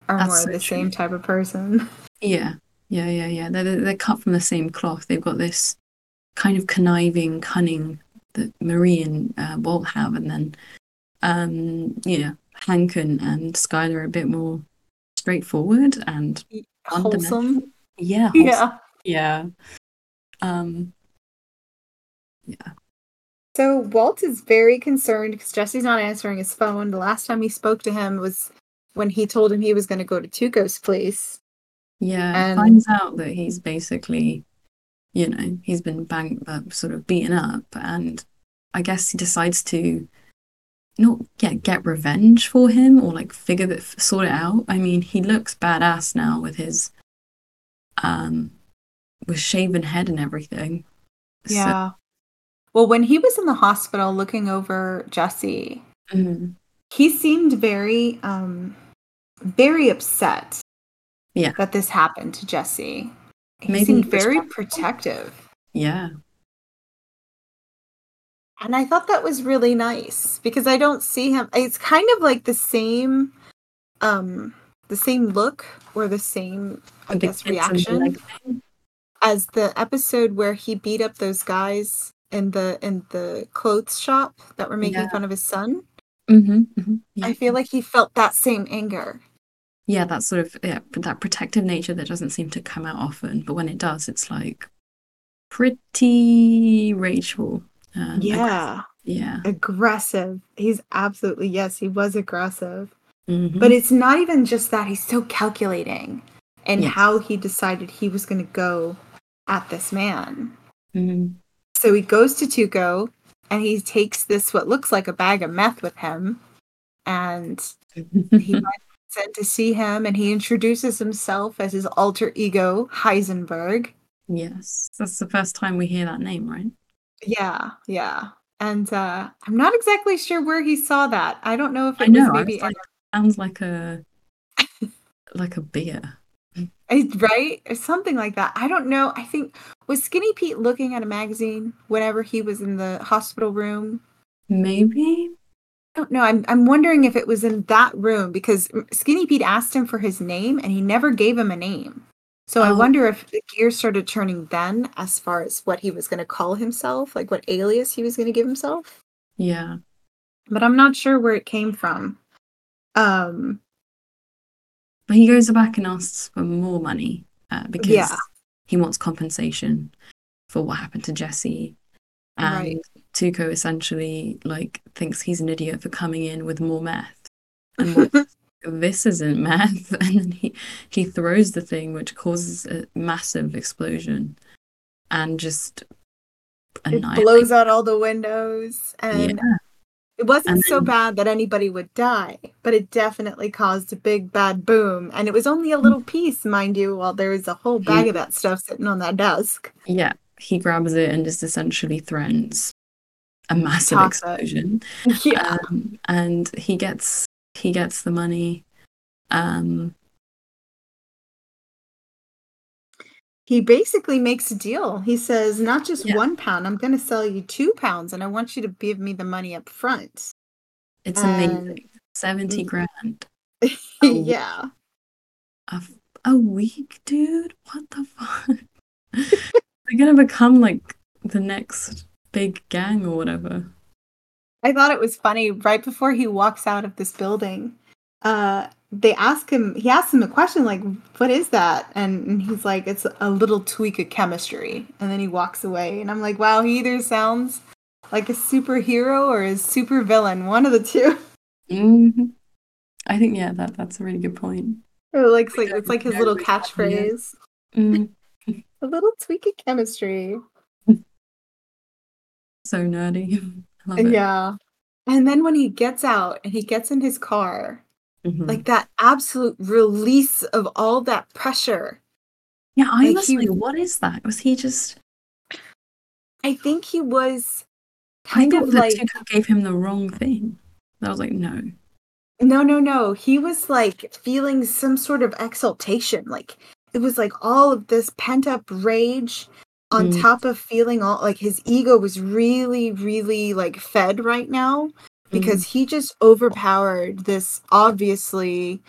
are That's more so of the true. same type of person. Yeah. Yeah, yeah, yeah. They're, they're cut from the same cloth. They've got this kind of conniving cunning that Marie and uh, Walt have, and then um, you know, Hank and, and Skyler are a bit more straightforward and Wholesome. Yeah, wholesome. Yeah. Yeah. Um, So Walt is very concerned because Jesse's not answering his phone. The last time he spoke to him was when he told him he was going to go to Tuco's place. yeah, And- finds out that he's basically, you know, he's been bang, uh, sort of beaten up, and I guess he decides to not get get revenge for him or like figure that sort it out. I mean, he looks badass now with his um with shaven head and everything. So- Well, when he was in the hospital looking over Jesse, Mhm. he seemed very, um, very upset. Yeah. That this happened to Jesse. He Maybe seemed very protective. yeah. And I thought that was really nice because I don't see him. It's kind of like the same, um, the same look or the same, I the guess, kids and the reaction as the episode where he beat up those guys in the in the clothes shop that were making Yeah. fun of his son. Mhm, mhm. Yeah. I feel like he felt that same anger. yeah, that sort of yeah, that protective nature that doesn't seem to come out often, but when it does, it's like pretty rageful. and aggressive. Yeah. aggressive. He's absolutely yes, he was aggressive. Mhm. But it's not even just that he's so calculating in Yes. how he decided he was going to go at this man. Mhm. So he goes to Tuco and he takes this what looks like a bag of meth with him and he in to see him and he introduces himself as his alter ego Heisenberg. yes, that's the first time we hear that name, right? Yeah, yeah. And uh I'm not exactly sure where he saw that. I don't know if I know. was maybe was like, sounds like a like a beer. Right or something like that. I don't know. I think was Skinny Pete looking at a magazine whenever he was in the hospital room Maybe. I don't know. I'm I'm wondering if it was in that room because Skinny Pete asked him for his name and he never gave him a name. So I Oh. wonder if the gears started turning then as far as what he was going to call himself, like what alias he was going to give himself. Yeah. But I'm not sure where it came from. Um But he goes back and asks for more money uh, because Yeah. he wants compensation for what happened to Jesse. And Right. Tuco essentially like thinks he's an idiot for coming in with more meth. And what this isn't meth. And then he, he throws the thing, which causes a massive explosion and just it blows out all the windows and Yeah. It wasn't And so bad that anybody would die, but it definitely caused a big bad boom. And it was only a little piece, mind you, while there was a whole bag of that stuff sitting on that desk. Yeah, he grabs it and just essentially threatens a massive Toss it. explosion. Yeah. Um, and he gets he gets the money. Um, he basically makes a deal. He says, not just Yeah. one pound, I'm going to sell you two pounds, and I want you to give me the money up front. it's And- amazing. Seventy grand Oh. yeah. a week, dude. What the fuck? They're gonna become like the next big gang or whatever. I thought it was funny. Right before he walks out of this building, uh, they ask him, he asks him a question like, What is that? And, and he's like, It's a little tweak of chemistry. And then he walks away. And I'm like, Wow, he either sounds like a superhero or a super villain, one of the two. hmm I think yeah, that that's a really good point. Or like, it's like, it's like his little we have, yeah. catchphrase. Mm, A little tweak of chemistry. so nerdy. I love it. Yeah. And then when he gets out and he gets in his car, Mhm. like that absolute release of all that pressure. yeah, I like, was he- like, what is that? Was he just? I think he was I kind of like gave him the wrong thing. I was like, no. no no no he was like feeling some sort of exaltation like it was like all of this pent up rage on Mm. top of feeling all like his ego was really really like fed right now because mm-hmm. he just overpowered this obviously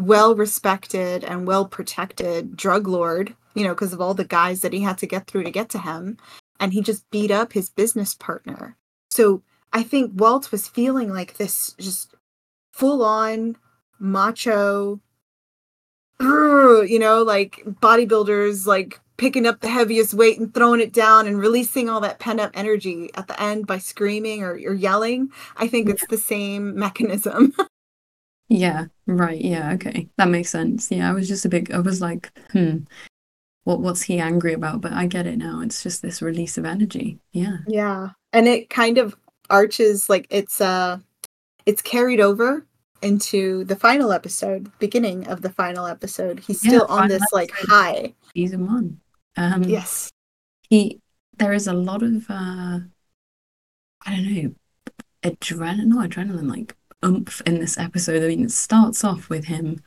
well respected and well protected drug lord you know because of all the guys that he had to get through to get to him and he just beat up his business partner. So i think walt was feeling like this just full on macho you know like bodybuilders like picking up the heaviest weight and throwing it down and releasing all that pent up energy at the end by screaming or, or yelling i think it's the same mechanism Yeah, right. Yeah, okay. That makes sense. Yeah, I was just a bit I was like, hmm, what what's he angry about? But I get it now. It's just this release of energy. Yeah. Yeah. And it kind of arches like it's uh it's carried over into the final episode, beginning of the final episode. He's Yeah, still on this like episode. high. Season one. Um Yes. he there is a lot of uh I don't know adrenaline not adrenaline like oomph in this episode. I mean it starts off with him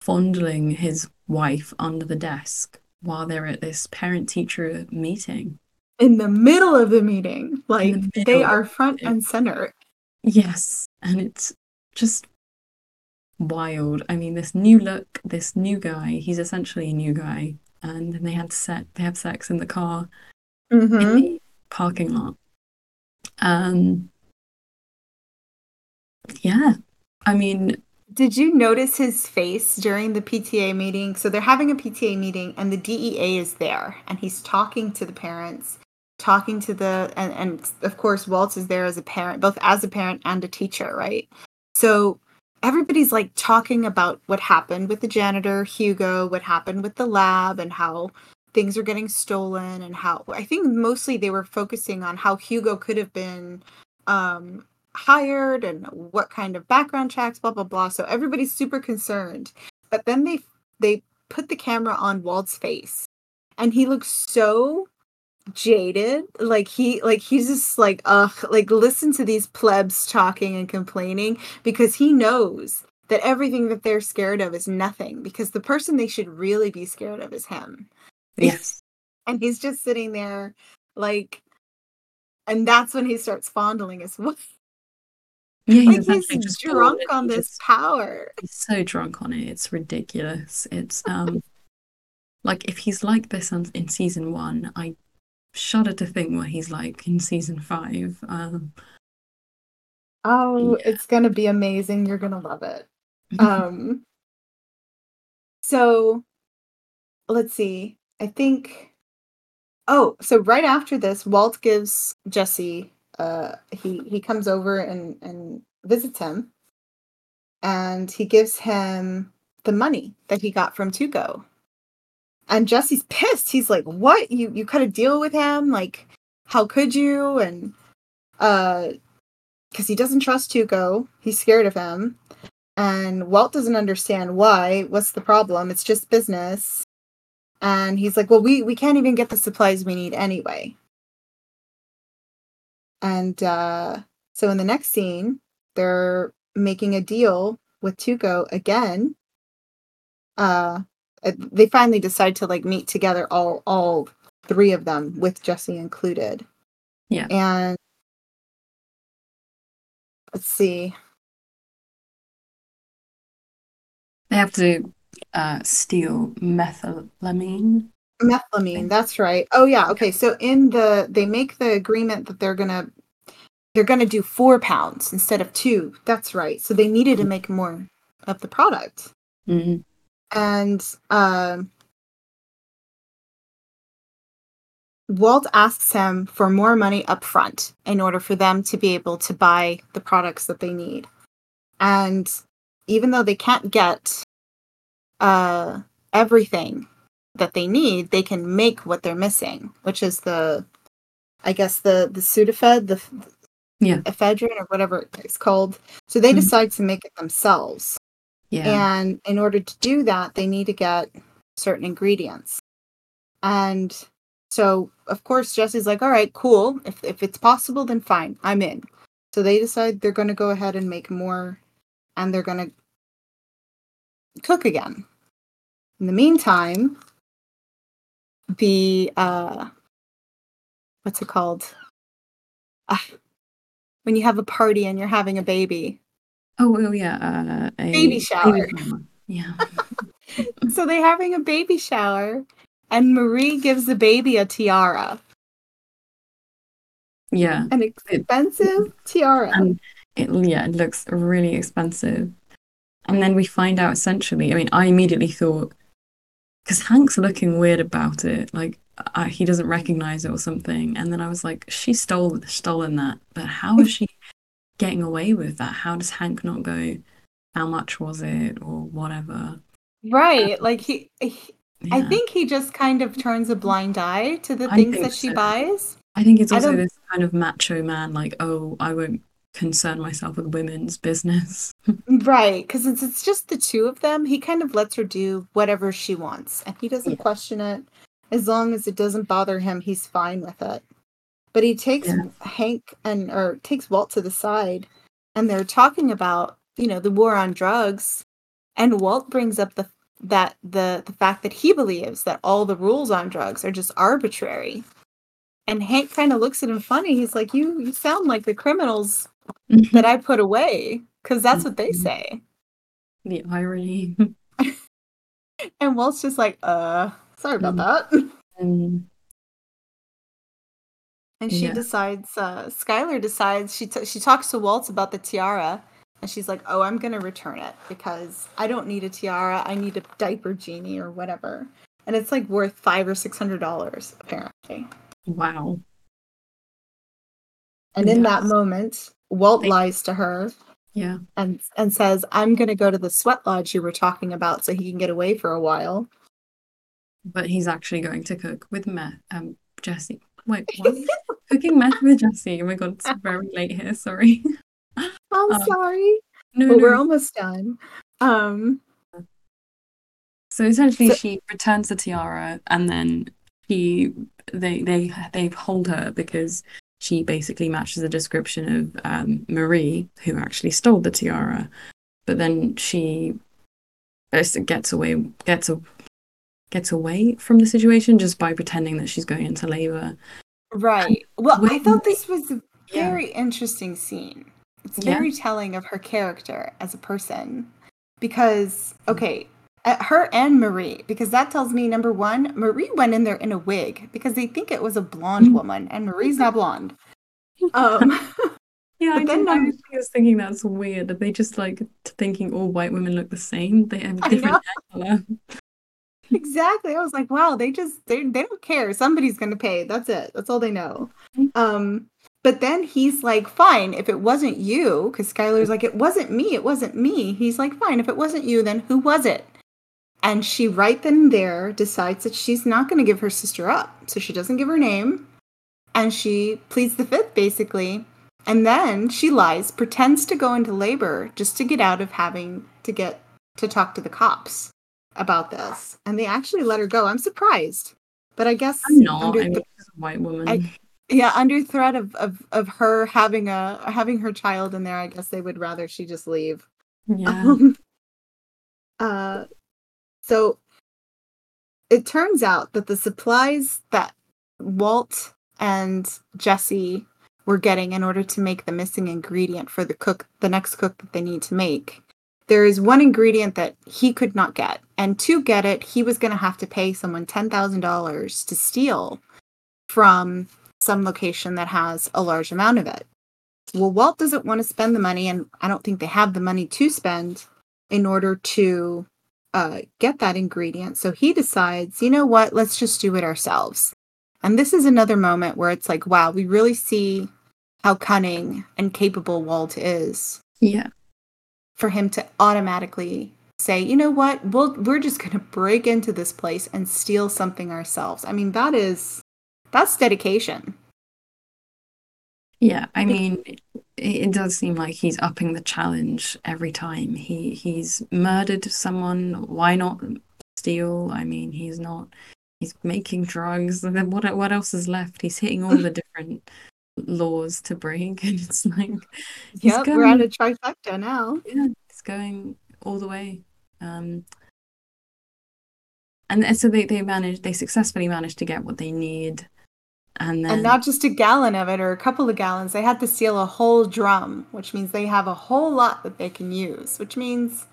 fondling his wife under the desk while they're at this parent teacher meeting. In the middle of the meeting. Like the they are front and center. Yes, and it's just wild. I mean, this new look, this new guy, he's essentially a new guy, and then they had set they have sex in the car in hmm the parking lot. Um yeah. I mean, Did you notice his face during the PTA meeting? So they're having a PTA meeting and the DEA is there and he's talking to the parents, talking to the and, and of course Walt is there as a parent, both as a parent and a teacher, right? So everybody's like talking about what happened with the janitor, Hugo, what happened with the lab and how things are getting stolen and how I think mostly they were focusing on how Hugo could have been um hired and what kind of background checks blah blah blah. So everybody's super concerned. But then they they put the camera on Walt's face and he looks so jaded like he like he's just like ugh like listen to these plebs talking and complaining because he knows that everything that they're scared of is nothing because the person they should really be scared of is him yes. and he's just sitting there like and that's when he starts fondling his wife Yeah, he's like he's just drunk on this just- power. He's so drunk on it. It's ridiculous. It's um like if he's like this on, in season one, I shudder to think what he's like in season five. Um Oh, Yeah. it's gonna be amazing. You're gonna love it. Um so let's see. I think oh, so right after this, Walt gives Jesse uh he he comes over and and visits him and he gives him the money that he got from Tuco. And Jesse's pissed. He's like, "What? You you cut a deal with him? Like, how could you?" And uh because he doesn't trust Tuco. He's scared of him. And Walt doesn't understand why. What's the problem? It's just business. And he's like, Well, we, we can't even get the supplies we need anyway. And uh, so in the next scene, they're making a deal with Tuco again. Uh, uh, they finally decide to like meet together, all all three of them, with Jesse included. Yeah. And let's see. They have to uh, steal methylamine. Methylamine, that's right. Oh yeah, okay. So in the they make the agreement that they're gonna they're gonna do four pounds instead of two. That's right. So they needed to make more of the product. Mm-hmm. And um Walt asks him for more money up front in order for them to be able to buy the products that they need. And even though they can't get uh, everything that they need, they can make what they're missing, which is the, I guess the the Sudafed, the yeah ephedrine or whatever it's called. So they Mhm. decide to make it themselves, yeah and in order to do that, they need to get certain ingredients. And so, of course, Jesse's like, "All right, cool. If if it's possible, then fine, I'm in." So they decide they're going to go ahead and make more, and they're going to cook again. In the meantime, the uh, what's it called? Ah, when you have a party and you're having a baby. Oh, oh yeah uh, a Baby shower. shower. yeah So they're having a baby shower, and Marie gives the baby a tiara, yeah an expensive tiara. and it yeah it looks really expensive and then we find out essentially i mean i immediately thought because hank's looking weird about it like uh, he doesn't recognize it or something and then i was like she stole stolen that but how is she getting away with that how does hank not go how much was it or whatever Right, like he, he I think he just kind of turns a blind eye to the I things that she so. buys. I think it's also this kind of macho man like oh i won't concern myself with women's business Right, because it's it's just the two of them. He kind of lets her do whatever she wants, and he doesn't Yeah. question it. As long as it doesn't bother him, he's fine with it. But he takes Yeah. Hank and or takes Walt to the side, and they're talking about you know the war on drugs, and Walt brings up the that the the fact that he believes that all the rules on drugs are just arbitrary. And Hank kind of looks at him funny. He's like, "You you sound like the criminals that I put away, because that's what they Mhm. say." the irony And Walt's just like, uh, sorry about Mm. that. Um, And she Yeah. decides, uh, Skyler decides, she, t- she talks to Walt about the tiara. And she's like, oh, I'm going to return it because I don't need a tiara. I need a diaper genie or whatever. And it's like worth five or six hundred dollars, apparently. wow And in that Yes. moment, Walt They- lies to her yeah and and says, I'm going to go to the sweat lodge you were talking about so he can get away for a while. but he's actually going to cook with meth um Jesse wait what? Cooking meth with Jesse? Oh my god it's very late here sorry. I'm Um, sorry, no no. we're almost done. Um, so essentially So- she returns the tiara and then she they they they hold her because she basically matches the description of um, Marie who actually stole the tiara. But then she gets away gets a, gets away from the situation just by pretending that she's going into labor Right. Well, I thought this was a Yeah. very interesting scene. It's Yeah. very telling of her character as a person. Because, okay, uh, her and Marie, because that tells me number one, Marie went in there in a wig because they think it was a blonde Mm. woman, and Marie's not blonde. Um, Yeah, But I, then I was thinking that's weird. Are they just like thinking all white women look the same? They have different hair color. Exactly. I was like, wow, they just they they don't care. Somebody's gonna pay. That's it. That's all they know. Mhm. Um, but then he's like, fine, if it wasn't you, because Skyler's like, it wasn't me, it wasn't me. He's like, fine, if it wasn't you, then who was it? And she right then and there decides that she's not gonna give her sister up. So she doesn't give her name, and she pleads the fifth basically And then she lies, pretends to go into labor just to get out of having to get to talk to the cops about this. And they actually let her go. I'm surprised. But I guess I'm not. under I mean, the- white woman. I- yeah, under threat of, of of her having a having her child in there, I guess they would rather she just leave. yeah. Um, uh, so it turns out that the supplies that Walt and Jesse were getting in order to make the missing ingredient for the cook, the next cook that they need to make, there is one ingredient that he could not get, and to get it, he was going to have to pay someone ten thousand dollars to steal from some location that has a large amount of it. Well, Walt doesn't want to spend the money, and I don't think they have the money to spend in order to uh, get that ingredient. So he decides, you know what, let's just do it ourselves. And this is another moment where it's like, wow, we really see how cunning and capable Walt is Yeah. For him to automatically say, you know what, we'll, we're just going to break into this place and steal something ourselves. I mean, that is, that's dedication. Yeah, I mean, it, it does seem like he's upping the challenge every time. He he's murdered someone. Why not steal? I mean, he's not. He's making drugs. And then what what else is left? He's hitting all the different laws to break, and it's like Yep, we're at a trifecta now. Yeah, it's going all the way. Um, and and so they they managed. They successfully managed to get what they need, and then And not just a gallon of it or a couple of gallons. They had to seal a whole drum, which means they have a whole lot that they can use, which means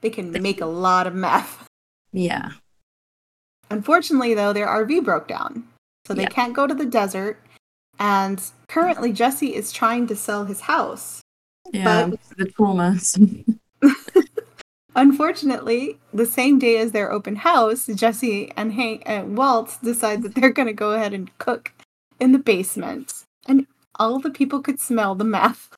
they can They- make a lot of meth. yeah, Unfortunately, though, their RV broke down. So they Yeah. can't go to the desert. And currently, Jesse is trying to sell his house. yeah, But- the trauma. Unfortunately, the same day as their open house, Jesse and Hank and Walt decide that they're going to go ahead and cook in the basement. And all the people could smell the meth.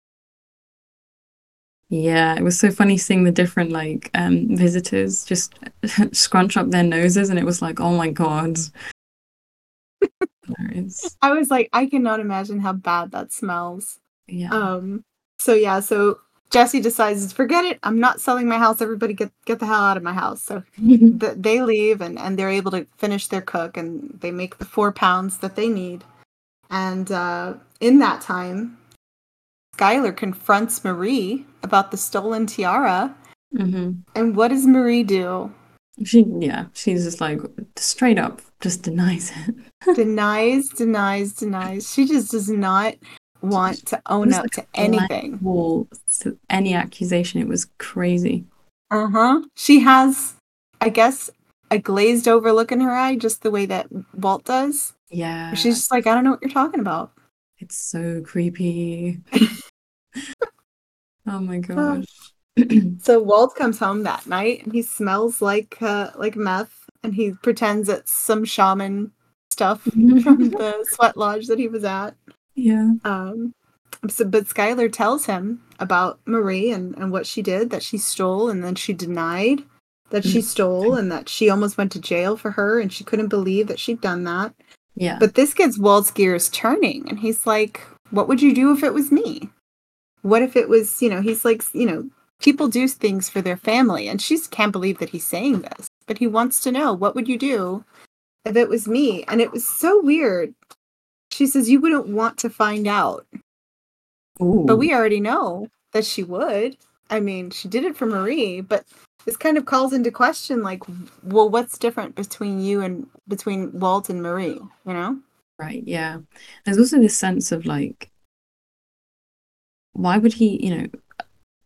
Yeah, it was so funny seeing the different like um visitors just scrunch up their noses and it was like, oh my God. Hilarious. I was like, I cannot imagine how bad that smells. Yeah. Um. So yeah. So Jesse decides, forget it. I'm not selling my house. Everybody get get the hell out of my house. So th- they leave, and and they're able to finish their cook, and they make the four pounds that they need. And uh, in that time, Skyler confronts Marie about the stolen tiara. hmm And what does Marie do? She yeah, she's just like straight up just denies it. denies, denies, denies. She just does not want to own up like to anything. Wall to any accusation. It was crazy. Uh huh. She has, I guess, a glazed over look in her eye, just the way that Walt does. Yeah. She's just like, I don't know what you're talking about. It's so creepy. Oh my gosh. So Walt comes home that night and he smells like uh, like meth, and he pretends it's some shaman stuff from the sweat lodge that he was at. Yeah. Um, so, but Skyler tells him about Marie and, and what she did, that she stole, and then she denied that she stole, and that she almost went to jail for her, and she couldn't believe that she'd done that. Yeah. But this gets Walt's gears turning, and he's like, What would you do if it was me? What if it was, you know, he's like, you know, people do things for their family, and she can't believe that he's saying this, but he wants to know, What would you do if it was me? And it was so weird. She says, You wouldn't want to find out. Ooh. But we already know that she would. I mean, she did it for Marie, but this kind of calls into question like, well, what's different between you and between Walt and Marie, you know? Right, yeah. There's also this sense of like, why would he, you know,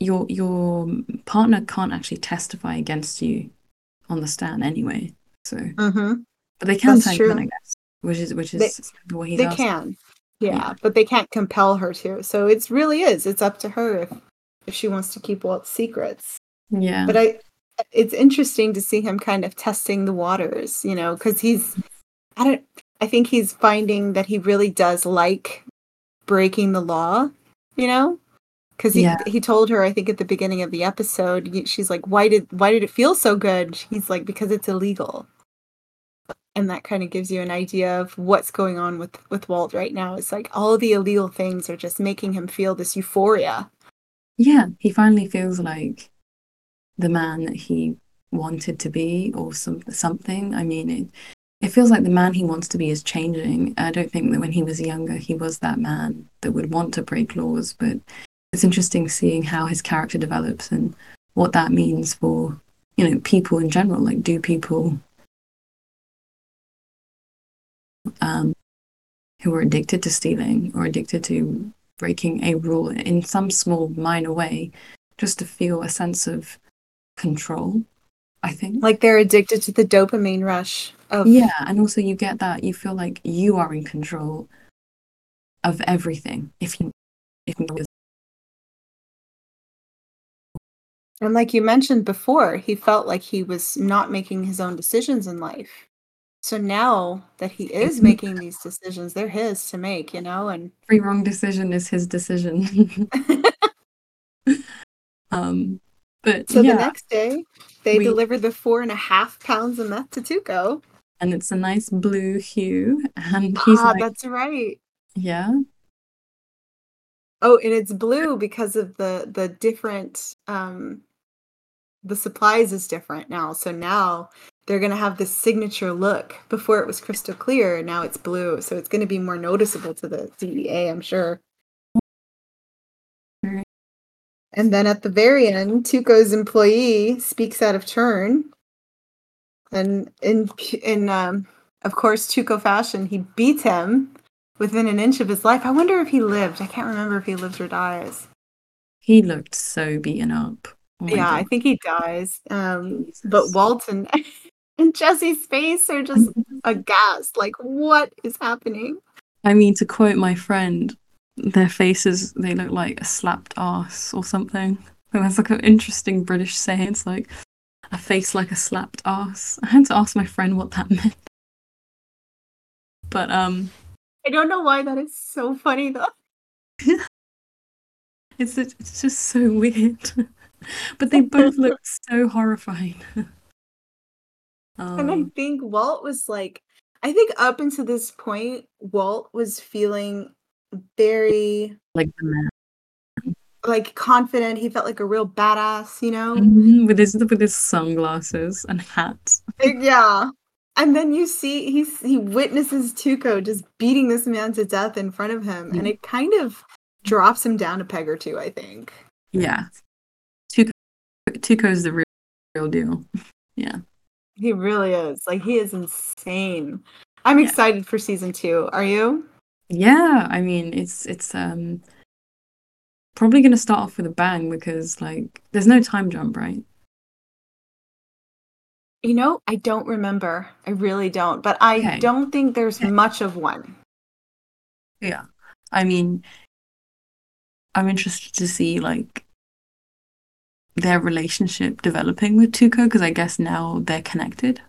your your partner can't actually testify against you on the stand anyway. So, Mm-hmm. but they can That's take true. I guess, which is which They- is what he's They asking. can. Yeah, Yeah. but they can't compel her to. So it's really is. It's up to her if if she wants to keep Walt's secrets. Yeah, But I it's interesting to see him kind of testing the waters, you know, cuz he's I don't I think he's finding that he really does like breaking the law, you know? Cuz he Yeah. he told her I think at the beginning of the episode, she's like, "Why did why did it feel so good?" He's like, "Because it's illegal." and that kind of gives you an idea of what's going on with with Walt right now. It's like all the illegal things are just making him feel this euphoria. Yeah, he finally feels like the man that he wanted to be or some, something. I mean, it, it feels like the man he wants to be is changing. I don't think that when he was younger, he was that man that would want to break laws, but it's interesting seeing how his character develops and what that means for, you know, people in general. Like, do people um, who are addicted to stealing or addicted to breaking a rule in some small, minor way, just to feel a sense of control I think. Like they're addicted to the dopamine rush of Yeah, and also you get that you feel like you are in control of everything if you if you And like you mentioned before, he felt like he was not making his own decisions in life. So now that he is making these decisions, they're his to make, you know, and every wrong decision is his decision. um but so yeah, the next day, they we- delivered the four and a half pounds of meth to Tuco. and it's a nice blue hue, and he's ah, like, that's right. yeah, Oh, and it's blue because of the the different um the supplies is different now. So now they're gonna have this signature look. Before it was crystal clear, now it's blue. So it's gonna be more noticeable to the DEA, I'm sure. And then at the very end, Tuco's employee speaks out of turn. And in in um of course Tuco fashion, he beats him within an inch of his life. I wonder if he lived. I can't remember if he lives or dies. he looked so beaten up. Oh yeah, I think he dies. Um, but Jesus. Walt and, and Jesse's face are just aghast. Like, what is happening? I mean, to quote my friend, their faces they look like a slapped ass or something. And that's like an interesting British saying. It's like a face like a slapped ass. I had to ask my friend what that meant. But um, I don't know why that is so funny though. it's it's just so weird. but they both look so horrifying. And I um, think Walt was like, I think up until this point, Walt was feeling very like like confident. He felt like a real badass, you know? Mhm, with his with his sunglasses and hat. Yeah. And then you see he he witnesses Tuco just beating this man to death in front of him, and it kind of drops him down a peg or two. I think. Yeah, Tuco Tuco's the real real deal. Yeah. He really is. Like he is insane. I'm Yeah. excited for season two. Are you? Yeah, I mean it's it's um probably gonna start off with a bang because like there's no time jump, right? You know, I don't remember. I really don't. But I Okay. don't think there's Okay. much of one. Yeah. I mean I'm interested to see like their relationship developing with Tuco because I guess now they're connected.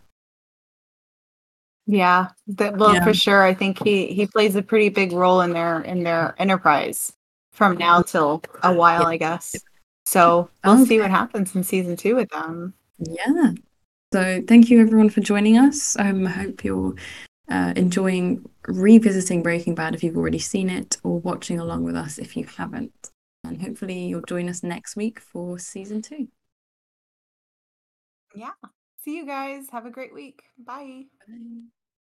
Yeah. That, well, Yeah. for sure. I think he he plays a pretty big role in their in their enterprise from now till a while, I guess. So oh, we'll see what happens in season two with them. Yeah. So thank you everyone for joining us. Um, I hope you're uh, enjoying revisiting Breaking Bad if you've already seen it or watching along with us if you haven't. And hopefully you'll join us next week for season two. Yeah. See you guys. Have a great week. Bye. Bye.